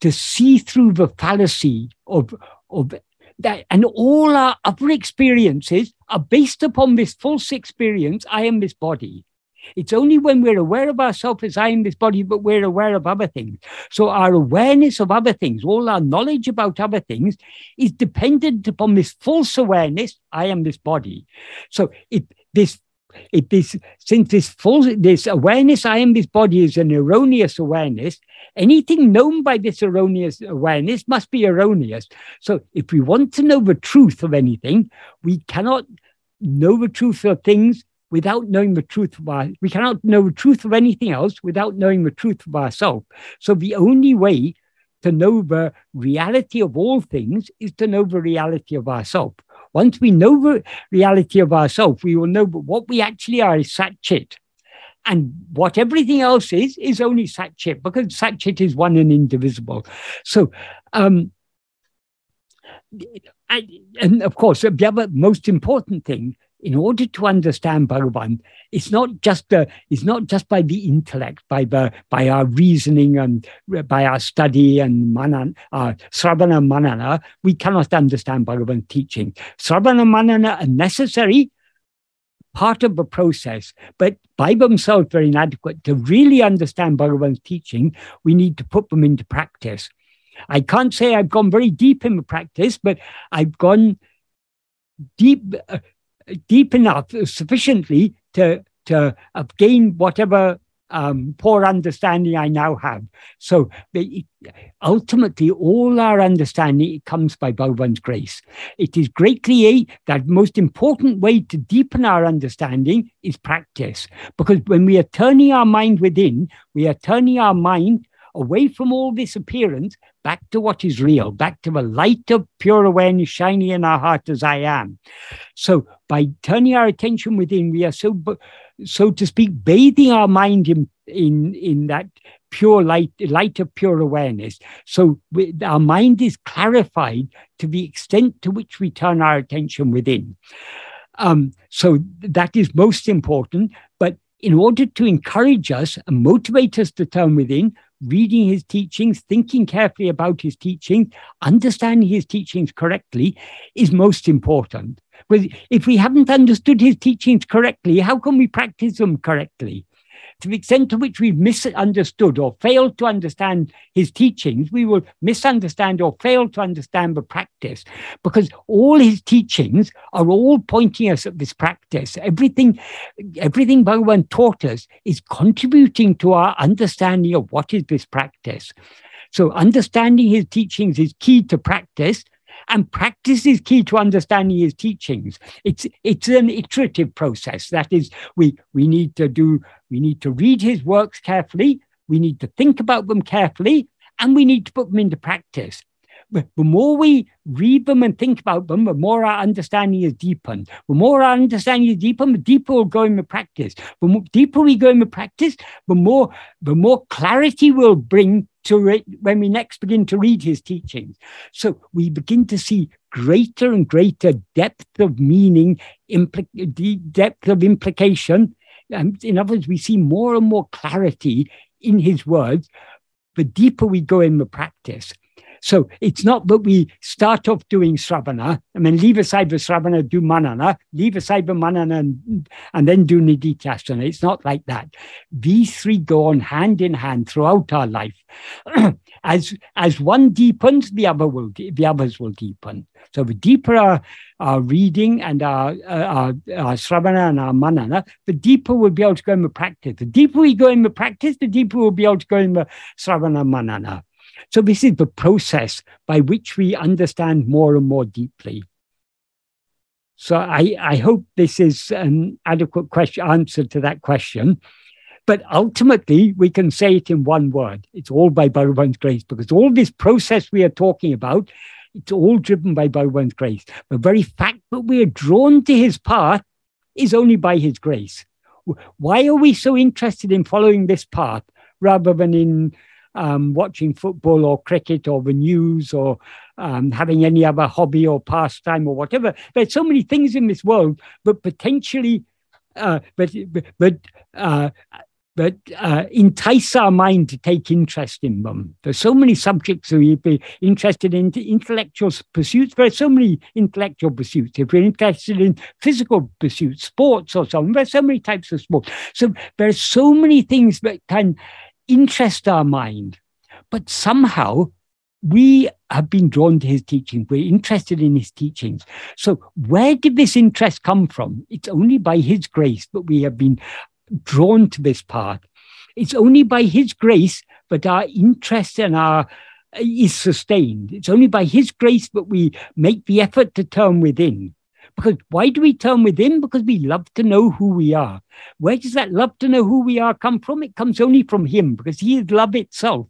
Speaker 1: to see through the fallacy of, of that, and all our other experiences are based upon this false experience I am this body. It's only when we're aware of ourselves as I am this body, but we're aware of other things. So our awareness of other things, all our knowledge about other things, is dependent upon this false awareness I am this body. So if this it is since this false this awareness I am this body is an erroneous awareness, anything known by this erroneous awareness must be erroneous. So if we want to know the truth of anything, we cannot know the truth of things without knowing the truth of our we cannot know the truth of anything else without knowing the truth of ourselves. So the only way to know the reality of all things is to know the reality of ourselves. Once we know the reality of ourselves, we will know what we actually are is Sat Chit. And what everything else is, is only Sat Chit, because Sat Chit is one and indivisible. So, um, and of course, the other most important thing in order to understand Bhagavan, it's not just the, it's not just by the intellect, by the by our reasoning and by our study and manan, uh, sravana manana. We cannot understand Bhagavan teaching. Sravana manana are necessary part of the process, but by themselves very inadequate. To really understand Bhagavan's teaching, we need to put them into practice. I can't say I've gone very deep in the practice, but I've gone deep. Uh, deep enough, sufficiently to to gain whatever um, poor understanding I now have. So ultimately, all our understanding comes by Bhagavan's grace. It is greatly a, that most important way to deepen our understanding is practice. Because when we are turning our mind within, we are turning our mind away from all this appearance back to what is real, back to the light of pure awareness shining in our heart as I am. So by turning our attention within, we are so, so to speak, bathing our mind in, in, in that pure light, light of pure awareness. So we, our mind is clarified to the extent to which we turn our attention within. Um, so that is most important. But in order to encourage us and motivate us to turn within, reading his teachings, thinking carefully about his teachings, understanding his teachings correctly is most important. But if we haven't understood his teachings correctly, how can we practice them correctly? to the extent to which we've misunderstood or failed to understand his teachings, we will misunderstand or fail to understand the practice because all his teachings are all pointing us at this practice. Everything, everything Bhagavan taught us is contributing to our understanding of what is this practice. So understanding his teachings is key to practice and practice is key to understanding his teachings. It's it's an iterative process. That is, we we need to do we need to read his works carefully. We need to think about them carefully, and we need to put them into practice. The more we read them and think about them, the more our understanding is deepened. The more our understanding is deepened, the deeper we'll go in the practice. The more deeper we go in the practice, the more the more clarity we'll bring to it when we next begin to read his teachings. So we begin to see greater and greater depth of meaning, depth of implication. And in other words, we see more and more clarity in his words the deeper we go in the practice. So it's not that we start off doing Sravana I mean, leave aside the Sravana, do Manana, leave aside the Manana, and, and then do Nididhyasana. It's not like that. These three go on hand in hand throughout our life. as as one deepens, the other will the others will deepen. So the deeper our, our reading and our, uh, our, our Sravana and our Manana, the deeper we'll be able to go in the practice. The deeper we go in the practice, the deeper we'll be able to go in the Sravana Manana. So this is the process by which we understand more and more deeply. So I, I hope this is an adequate question, answer to that question. But ultimately, we can say it in one word. It's all by Bhagavan's grace, because all this process we are talking about, it's all driven by Bhagavan's grace. The very fact that we are drawn to his path is only by his grace. Why are we so interested in following this path rather than in um, watching football or cricket or the news or um, having any other hobby or pastime or whatever. There's so many things in this world, but potentially, uh, but but uh, but uh, entice our mind to take interest in them. There's so many subjects we'd be interested in intellectual pursuits. There are so many intellectual pursuits. If we're interested in physical pursuits, sports or something, there's so many types of sports. So there are so many things that can interest our mind. But somehow we have been drawn to his teaching. We're interested in his teachings. So, where did this interest come from? It's only by his grace that we have been drawn to this path. It's only by his grace that our interest and our uh, is sustained. It's only by his grace that we make the effort to turn within. Because why do we turn within? Because we love to know who we are. Where does that love to know who we are come from? It comes only from Him because He is love itself.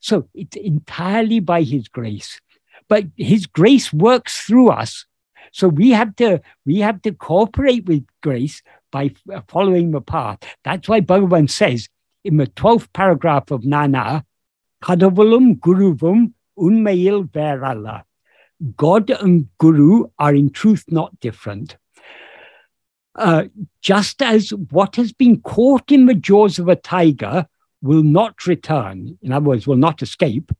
Speaker 1: So it's entirely by His grace. But His grace works through us. So we have to we have to cooperate with grace by uh, following the path. That's why Bhagavan says in the 12th paragraph of Nana, Kadavalum Guruvum Unmail Verala. God and Guru are in truth not different. Uh, just as what has been caught in the jaws of a tiger will not return, in other words, will not escape,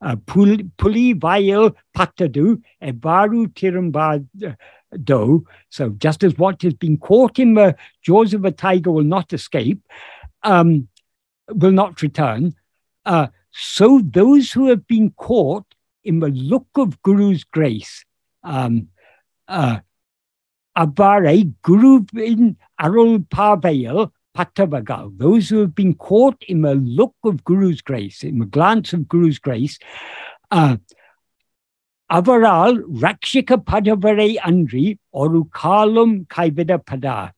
Speaker 1: uh, puli vail patadu ebaru tirambado. So just as what has been caught in the jaws of a tiger will not escape, um, will not return, uh, so those who have been caught in the look of Guru's grace. Um, uh, Abare Guru in Arul Pavail Patavagal, those who have been caught in the look of Guru's grace, in the glance of Guru's grace, uh, Avaral Rakshika Padavare Andri Orukalum Kaivida Pada.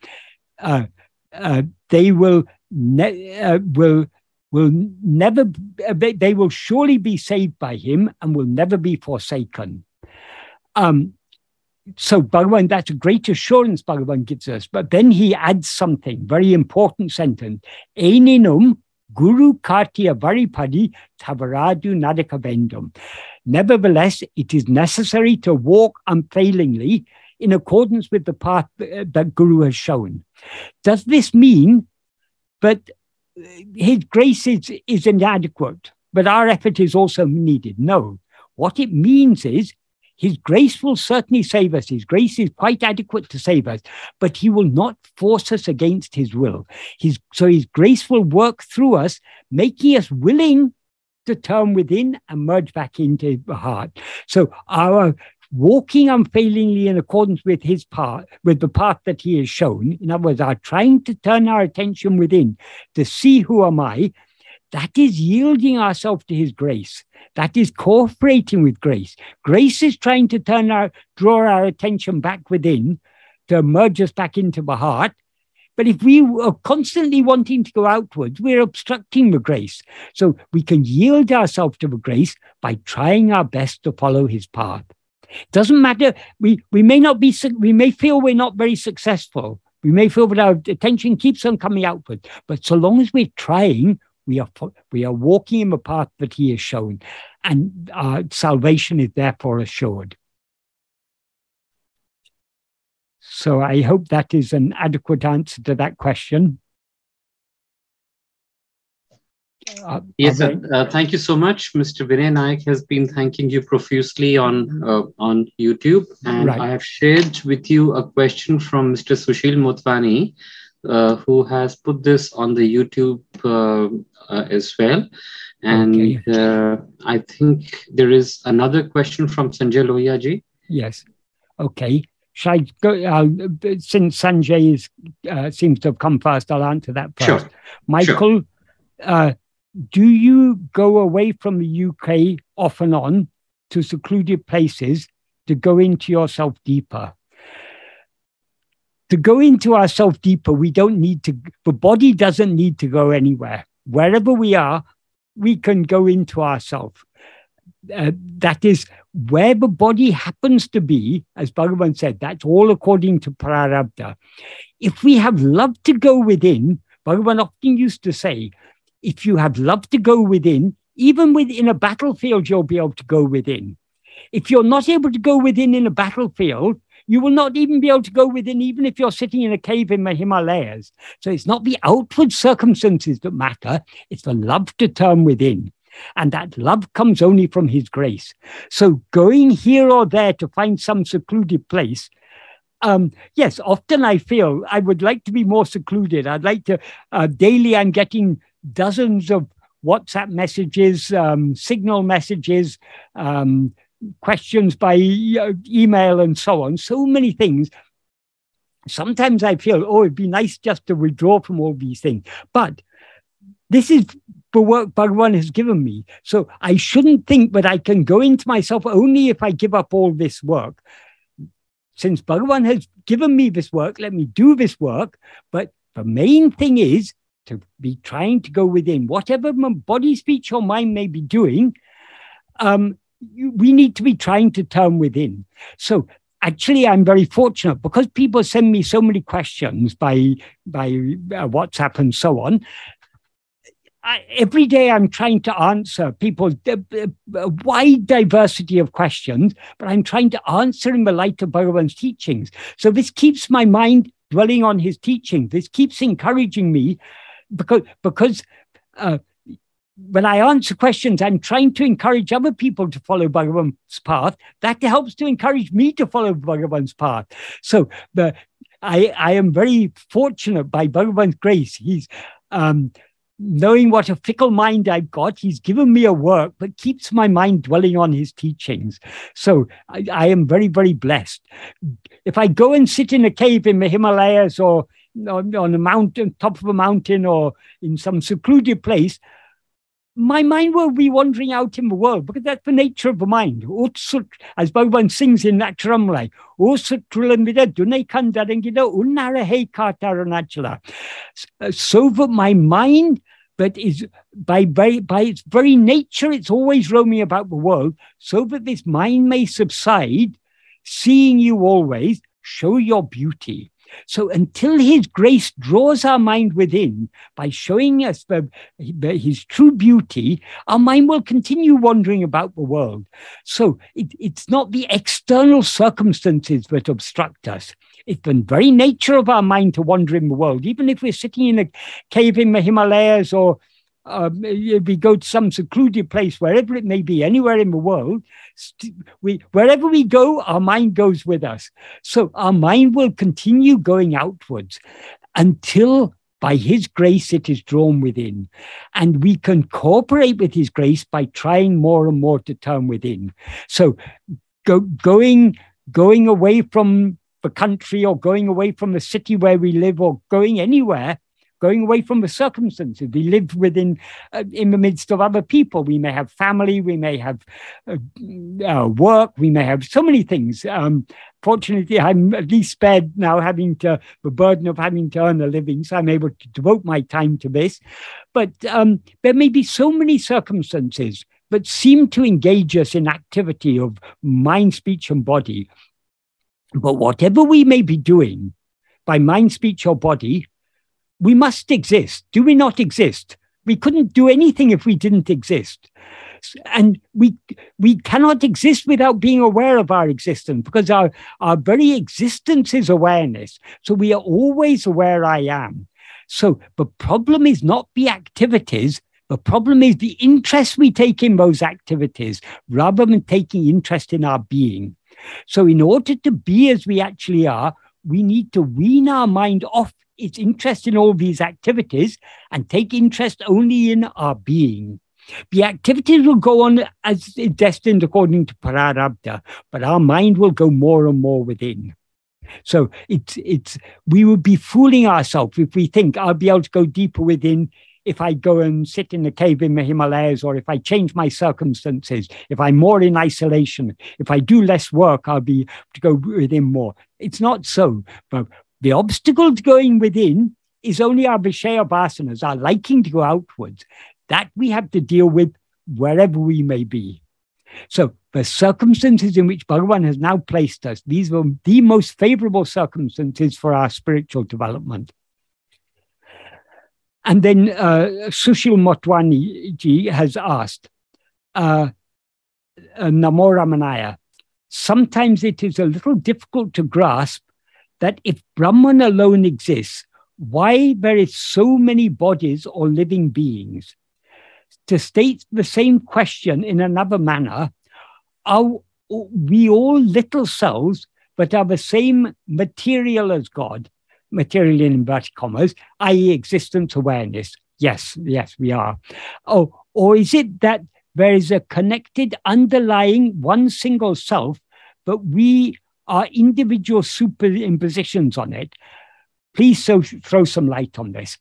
Speaker 1: Uh, uh, they will ne- uh, will will never, they will surely be saved by him and will never be forsaken. Um, so Bhagavan, that's a great assurance Bhagavan gives us. But then he adds something, very important sentence. Eninum guru kartia varipadi tavaradu nadakavendum. Nevertheless, it is necessary to walk unfailingly in accordance with the path that Guru has shown. Does this mean that his grace is, is inadequate, but our effort is also needed. No. What it means is his grace will certainly save us. His grace is quite adequate to save us, but he will not force us against his will. His, so his grace will work through us, making us willing to turn within and merge back into the heart. So our walking unfailingly in accordance with his path, with the path that he has shown. In other words, are trying to turn our attention within to see who am I. That is yielding ourselves to his grace. That is cooperating with grace. Grace is trying to turn our, draw our attention back within to merge us back into the heart. But if we are constantly wanting to go outwards, we're obstructing the grace. So we can yield ourselves to the grace by trying our best to follow his path. Doesn't matter. We we may not be. We may feel we're not very successful. We may feel that our attention keeps on coming outward. But so long as we're trying, we are we are walking in the path that He has shown, and our salvation is therefore assured. So I hope that is an adequate answer to that question.
Speaker 2: Uh, yes, sir. Uh, thank you so much. Mr. Vinay Nayak has been thanking you profusely on uh, on YouTube, and right. I have shared with you a question from Mr. Sushil Motwani, uh, who has put this on the YouTube uh, uh, as well. And okay. I think there is another question from Sanjay Lohiya
Speaker 1: Yes. Okay. Shall I go? since Sanjay is, seems to have come first, I'll answer that first. Sure. Michael. Sure do you go away from the UK off and on to secluded places to go into yourself deeper? To go into ourselves deeper, we don't need to, the body doesn't need to go anywhere. Wherever we are, we can go into ourselves. Uh, that is where the body happens to be, as Bhagavan said, that's all according to Prarabdha. If we have love to go within, Bhagavan often used to say, if you have love to go within, even within a battlefield, you'll be able to go within. If you're not able to go within in a battlefield, you will not even be able to go within, even if you're sitting in a cave in the Himalayas. So it's not the outward circumstances that matter, it's the love to turn within. And that love comes only from His grace. So going here or there to find some secluded place, um, yes, often I feel I would like to be more secluded. I'd like to, uh, daily I'm getting dozens of WhatsApp messages, um, signal messages, um, questions by uh, email, and so on. So many things. Sometimes I feel, oh, it'd be nice just to withdraw from all these things. But this is the work Bhagavan has given me. So I shouldn't think that I can go into myself only if I give up all this work. Since Bhagavan has given me this work, let me do this work. But the main thing is to be trying to go within whatever my body, speech, or mind may be doing. Um, we need to be trying to turn within. So actually, I'm very fortunate because people send me so many questions by by uh, WhatsApp and so on. I, every day I'm trying to answer people's wide diversity of questions, but I'm trying to answer in the light of Bhagavan's teachings. So this keeps my mind dwelling on his teaching. This keeps encouraging me because because uh, when I answer questions, I'm trying to encourage other people to follow Bhagavan's path. That helps to encourage me to follow Bhagavan's path. So the I, I am very fortunate by Bhagavan's grace. He's um, knowing what a fickle mind I've got, he's given me a work that keeps my mind dwelling on his teachings. So I, I, am very, very blessed. If I go and sit in a cave in the Himalayas or on, on a mountain, top of a mountain, or in some secluded place, my mind will be wandering out in the world because that's the nature of the mind. As Bhagavan sings in Aksharamlai, so that my mind but is by, by, by its very nature, it's always roaming about the world, so that this mind may subside, seeing you always, show your beauty. So until His grace draws our mind within by showing us the, His true beauty, our mind will continue wandering about the world. So it, it's not the external circumstances that obstruct us. It's the very nature of our mind to wander in the world. Even if we're sitting in a cave in the Himalayas or um, we go to some secluded place, wherever it may be, anywhere in the world, we, wherever we go, our mind goes with us. So our mind will continue going outwards until by his grace it is drawn within. And we can cooperate with his grace by trying more and more to turn within. So go, going, going away from the country or going away from the city where we live or going anywhere going away from the circumstances. We live within, uh, in the midst of other people. We may have family, we may have uh, uh, work, we may have so many things. Um, fortunately, I'm at least spared now having to, the burden of having to earn a living, so I'm able to devote my time to this. But um, there may be so many circumstances that seem to engage us in activity of mind, speech, and body. But whatever we may be doing by mind, speech, or body, we must exist. Do we not exist? We couldn't do anything if we didn't exist. And we, we cannot exist without being aware of our existence because our, our very existence is awareness. So we are always aware I am. So the problem is not the activities, The problem is the interest we take in those activities rather than taking interest in our being. So, in order to be as we actually are, we need to wean our mind off its interest in all these activities and take interest only in our being. The activities will go on as destined according to Prarabdha, but our mind will go more and more within. So it's it's we would be fooling ourselves if we think I'll be able to go deeper within if I go and sit in a cave in the Himalayas or if I change my circumstances, if I'm more in isolation, if I do less work, I'll be to go within more. It's not so. But the obstacle to going within is only our Vishaya vasanas, our liking to go outwards. That we have to deal with wherever we may be. So the circumstances in which Bhagavan has now placed us, these were the most favorable circumstances for our spiritual development. And then uh, Sushil Motwani ji has asked, uh, uh, Namo Ramanaya, sometimes it is a little difficult to grasp that if Brahman alone exists, why there is so many bodies or living beings? To state the same question in another manner, are we all little cells, but are the same material as God, material in inverted commas, i.e., existence awareness? Yes, yes, we are. Oh, or is it that there is a connected underlying one single self, but we are individual superimpositions on it? Please so, throw some light on this.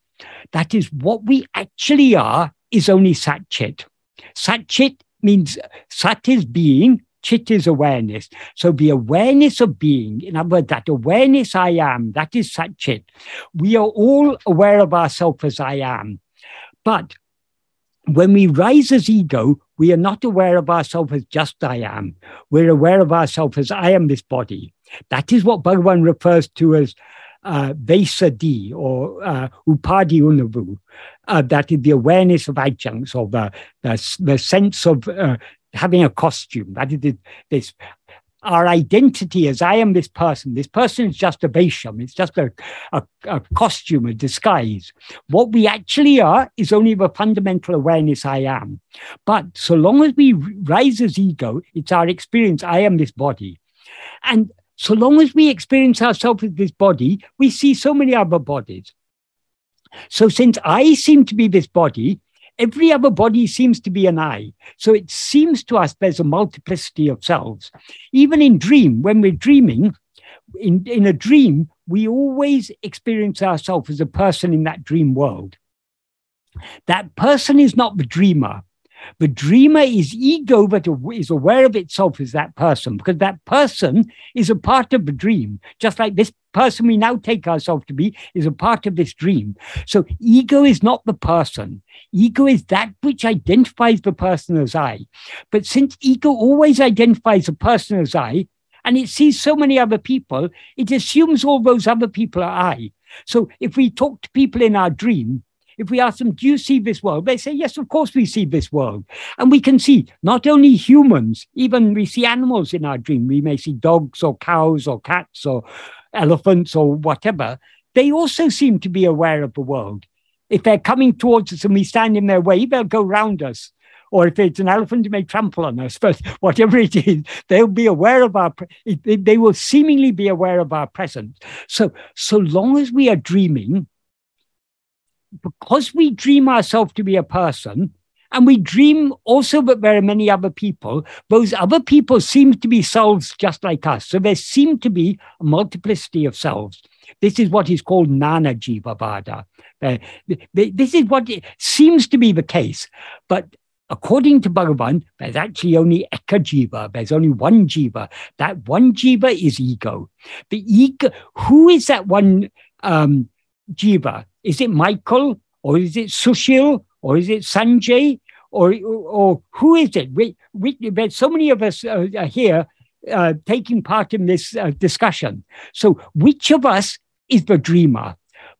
Speaker 1: That is what we actually are is only Sat Chit. Sat Chit means Sat is being, Chit is awareness. So the awareness of being, in other words, that awareness I am, that is Sat Chit. We are all aware of ourselves as I am. But when we rise as ego, we are not aware of ourselves as just I am. We're aware of ourselves as I am this body. That is what Bhagavan refers to as uh, Vesadi or uh, Upadhi Unarvu. Uh, that is the awareness of adjuncts or the, the, the sense of uh, having a costume. That is this our identity as I am this person. This person is just a Vesham. It's just a, a, a, costume, a disguise. What we actually are is only the fundamental awareness I am. But so long as we rise as ego, it's our experience, I am this body. And so long as we experience ourselves as this body, we see so many other bodies. So since I seem to be this body, every other body seems to be an I. So it seems to us there's a multiplicity of selves. Even in dream, when we're dreaming, in, in a dream, we always experience ourselves as a person in that dream world. That person is not the dreamer. The dreamer is ego that is aware of itself as that person, because that person is a part of the dream, just like this person we now take ourselves to be is a part of this dream. So ego is not the person. Ego is that which identifies the person as I. But since ego always identifies a person as I, and it sees so many other people, it assumes all those other people are I. So if we talk to people in our dream, if we ask them, Do you see this world? They say, Yes, of course we see this world. And we can see not only humans, even we see animals in our dream. We may see dogs or cows or cats or elephants or whatever. They also seem to be aware of the world. If they're coming towards us and we stand in their way, they'll go round us. Or if it's an elephant, it may trample on us. But whatever it is, they'll be aware of our, they will seemingly be aware of our presence. So, so long as we are dreaming, because we dream ourselves to be a person, and we dream also that there are many other people, those other people seem to be selves just like us. So there seem to be a multiplicity of selves. This is what is called Nana Jiva Vada. Uh, this is what seems to be the case. But according to Bhagavan, there's actually only Eka. There's only one Jiva. That one Jiva is ego. The ego, who is that one um, Jiva? Is it Michael or is it Sushil or is it Sanjay or or who is it? We, we, so many of us uh, here uh, taking part in this uh, discussion. So which of us is the dreamer?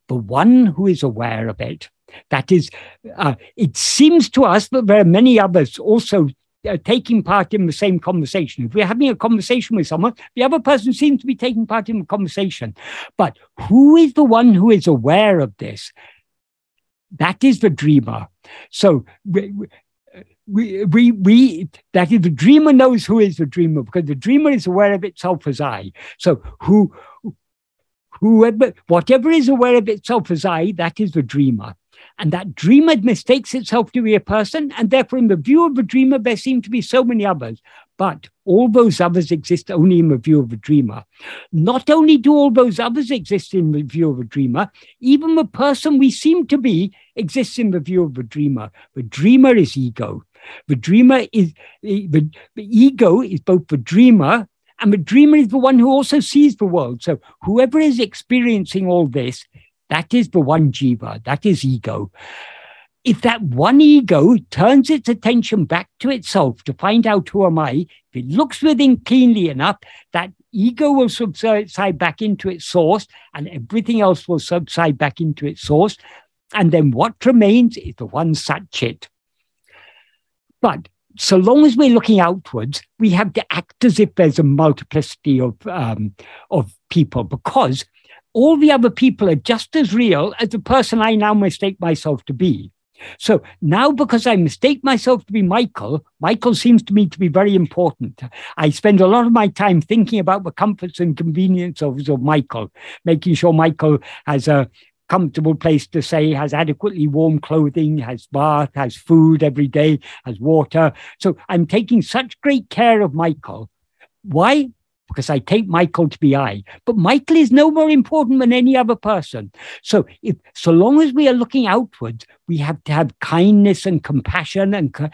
Speaker 1: The one who is aware of it. That is, uh, it seems to us that there are many others also uh, taking part in the same conversation. If we're having a conversation with someone, the other person seems to be taking part in the conversation. But who is the one who is aware of this? That is the dreamer. So we, we, we, we, that is the dreamer knows who is the dreamer because the dreamer is aware of itself as I. So who, whoever, whatever is aware of itself as I, that is the dreamer. And that dreamer mistakes itself to be a person, and therefore, in the view of the dreamer, there seem to be so many others. But all those others exist only in the view of a dreamer. Not only do all those others exist in the view of a dreamer, even the person we seem to be exists in the view of a dreamer. The dreamer is ego. The dreamer is the, the ego is both the dreamer and the dreamer is the one who also sees the world. So whoever is experiencing all this, that is the one jiva, that is ego if that one ego turns its attention back to itself to find out who am I, if it looks within keenly enough, that ego will subside back into its source and everything else will subside back into its source. And then what remains is the one Sat Chit. But so long as we're looking outwards, we have to act as if there's a multiplicity of, um, of people because all the other people are just as real as the person I now mistake myself to be. So now, because I mistake myself to be Michael, Michael seems to me to be very important. I spend a lot of my time thinking about the comforts and convenience of, of Michael, making sure Michael has a comfortable place to stay, has adequately warm clothing, has bath, has food every day, has water. So I'm taking such great care of Michael. Why? Because I take Michael to be I. But Michael is no more important than any other person. So if so long as we are looking outwards, we have to have kindness and compassion and co-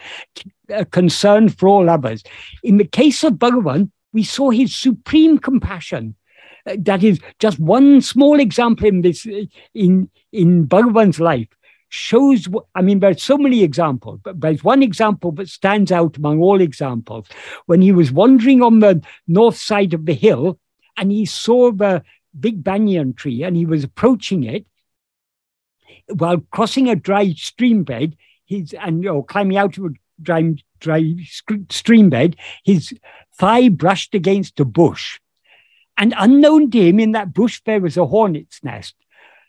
Speaker 1: uh, concern for all others. In the case of Bhagavan, we saw his supreme compassion. Uh, that is just one small example in this in in Bhagavan's life shows, I mean, there's so many examples, but there's one example that stands out among all examples. When he was wandering on the north side of the hill and he saw the big banyan tree and he was approaching it while crossing a dry stream bed, his, and or climbing out of a dry, dry stream bed, his thigh brushed against a bush. And unknown to him, in that bush, there was a hornet's nest.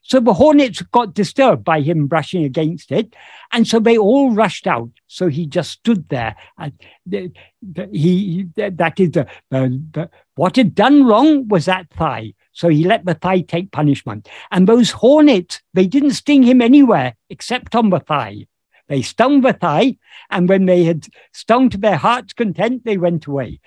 Speaker 1: So the hornets got disturbed by him brushing against it, and so they all rushed out. So he just stood there. And he that is the, the, what had done wrong was that thigh. So he let the thigh take punishment. And those hornets, they didn't sting him anywhere except on the thigh. They stung the thigh, and when they had stung to their heart's content, they went away.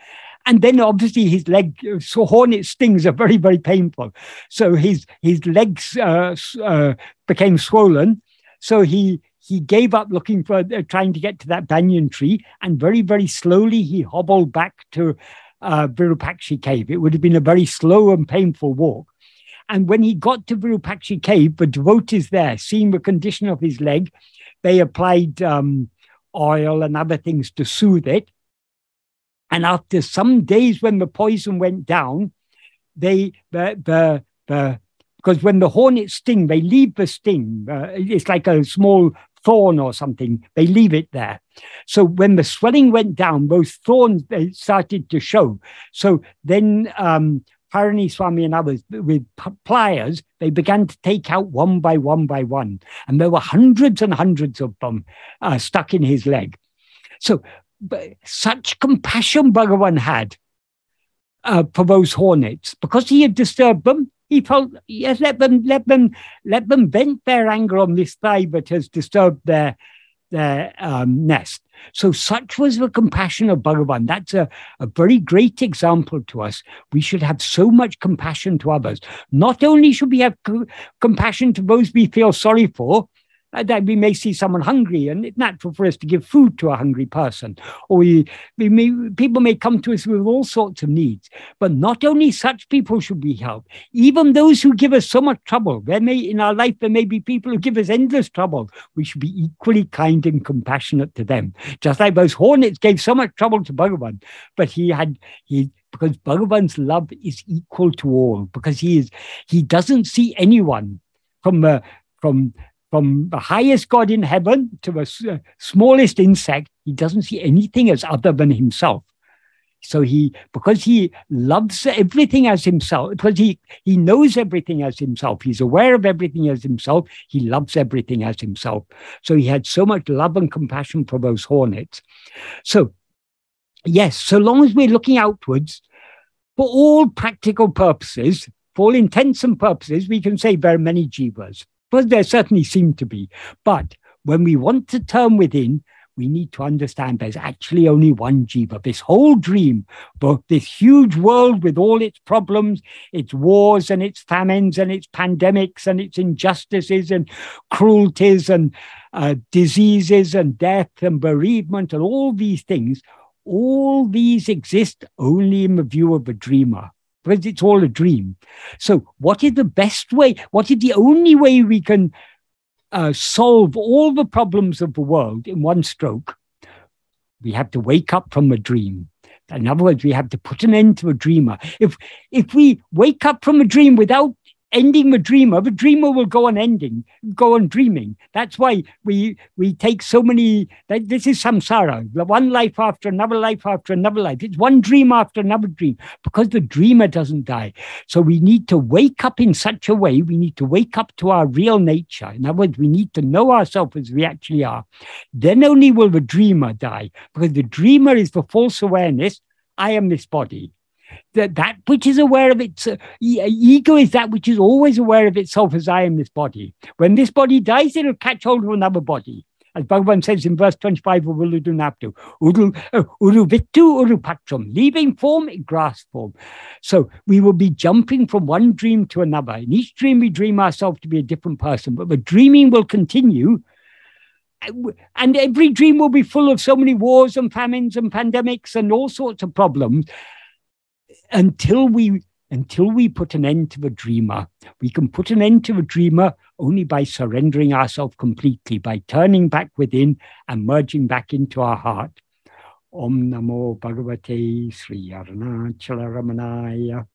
Speaker 1: And then obviously his leg, so hornet stings are very, very painful. So his, his legs uh, uh, became swollen. So he, he gave up looking for, uh, trying to get to that banyan tree. And very, very slowly he hobbled back to uh, Virupaksha cave. It would have been a very slow and painful walk. And when he got to Virupaksha cave, the devotees there, seeing the condition of his leg, they applied um, oil and other things to soothe it. And after some days, when the poison went down, they the the the because when the hornets sting, they leave the sting. Uh, it's like a small thorn or something. They leave it there. So when the swelling went down, those thorns they started to show. So then um, Palani Swami and others with pliers, they began to take out one by one by one. And there were hundreds and hundreds of them uh, stuck in his leg. So such compassion Bhagavan had uh, for those hornets because he had disturbed them. He felt, yes, let them, let them, let them vent their anger on this thigh that has disturbed their their um, nest. So such was the compassion of Bhagavan. That's a, a very great example to us. We should have so much compassion to others. Not only should we have co- compassion to those we feel sorry for, that we may see someone hungry, and it's natural for us to give food to a hungry person. Or we, we may, people may come to us with all sorts of needs. But not only such people should we help, even those who give us so much trouble. There may in our life there may be people who give us endless trouble. We should be equally kind and compassionate to them. Just like those hornets gave so much trouble to Bhagavan, but he had he because Bhagavan's love is equal to all, because he is he doesn't see anyone from uh, from from the highest God in heaven to the uh, smallest insect, he doesn't see anything as other than himself. So he, because he loves everything as himself, because he, he knows everything as himself, he's aware of everything as himself, he loves everything as himself. So he had so much love and compassion for those hornets. So, yes, so long as we're looking outwards, for all practical purposes, for all intents and purposes, we can say there are many jivas. But there certainly seem to be. But when we want to turn within, we need to understand there's actually only one jiva. This whole dream, both this huge world with all its problems, its wars and its famines and its pandemics and its injustices and cruelties and uh, diseases and death and bereavement and all these things, all these exist only in the view of a dreamer because it's all a dream. So, what is the best way? What is the only way we can uh, solve all the problems of the world in one stroke? We have to wake up from a dream. In other words, we have to put an end to a dreamer. If if we wake up from a dream without ending the dreamer. The dreamer will go on ending, go on dreaming. That's why we we take so many. This is samsara, one life after another life after another life. It's one dream after another dream because the dreamer doesn't die. So we need to wake up in such a way. We need to wake up to our real nature. In other words, we need to know ourselves as we actually are. Then only will the dreamer die because the dreamer is the false awareness. I am this body that that which is aware of its uh, ego is that which is always aware of itself as I am this body. When this body dies, it'll catch hold of another body. As Bhagavan says in verse 25 of Ulladu Narpadu, Uru, uh, uru vittu uru patram, leaving form, in grass form. So we will be jumping from one dream to another. In each dream, we dream ourselves to be a different person, but the dreaming will continue and every dream will be full of so many wars and famines and pandemics and all sorts of problems until we until we put an end to the dreamer. We can put an end to the dreamer only by surrendering ourselves completely, by turning back within and merging back into our heart. Om Namo Bhagavate Sri Arunachala Ramanaya.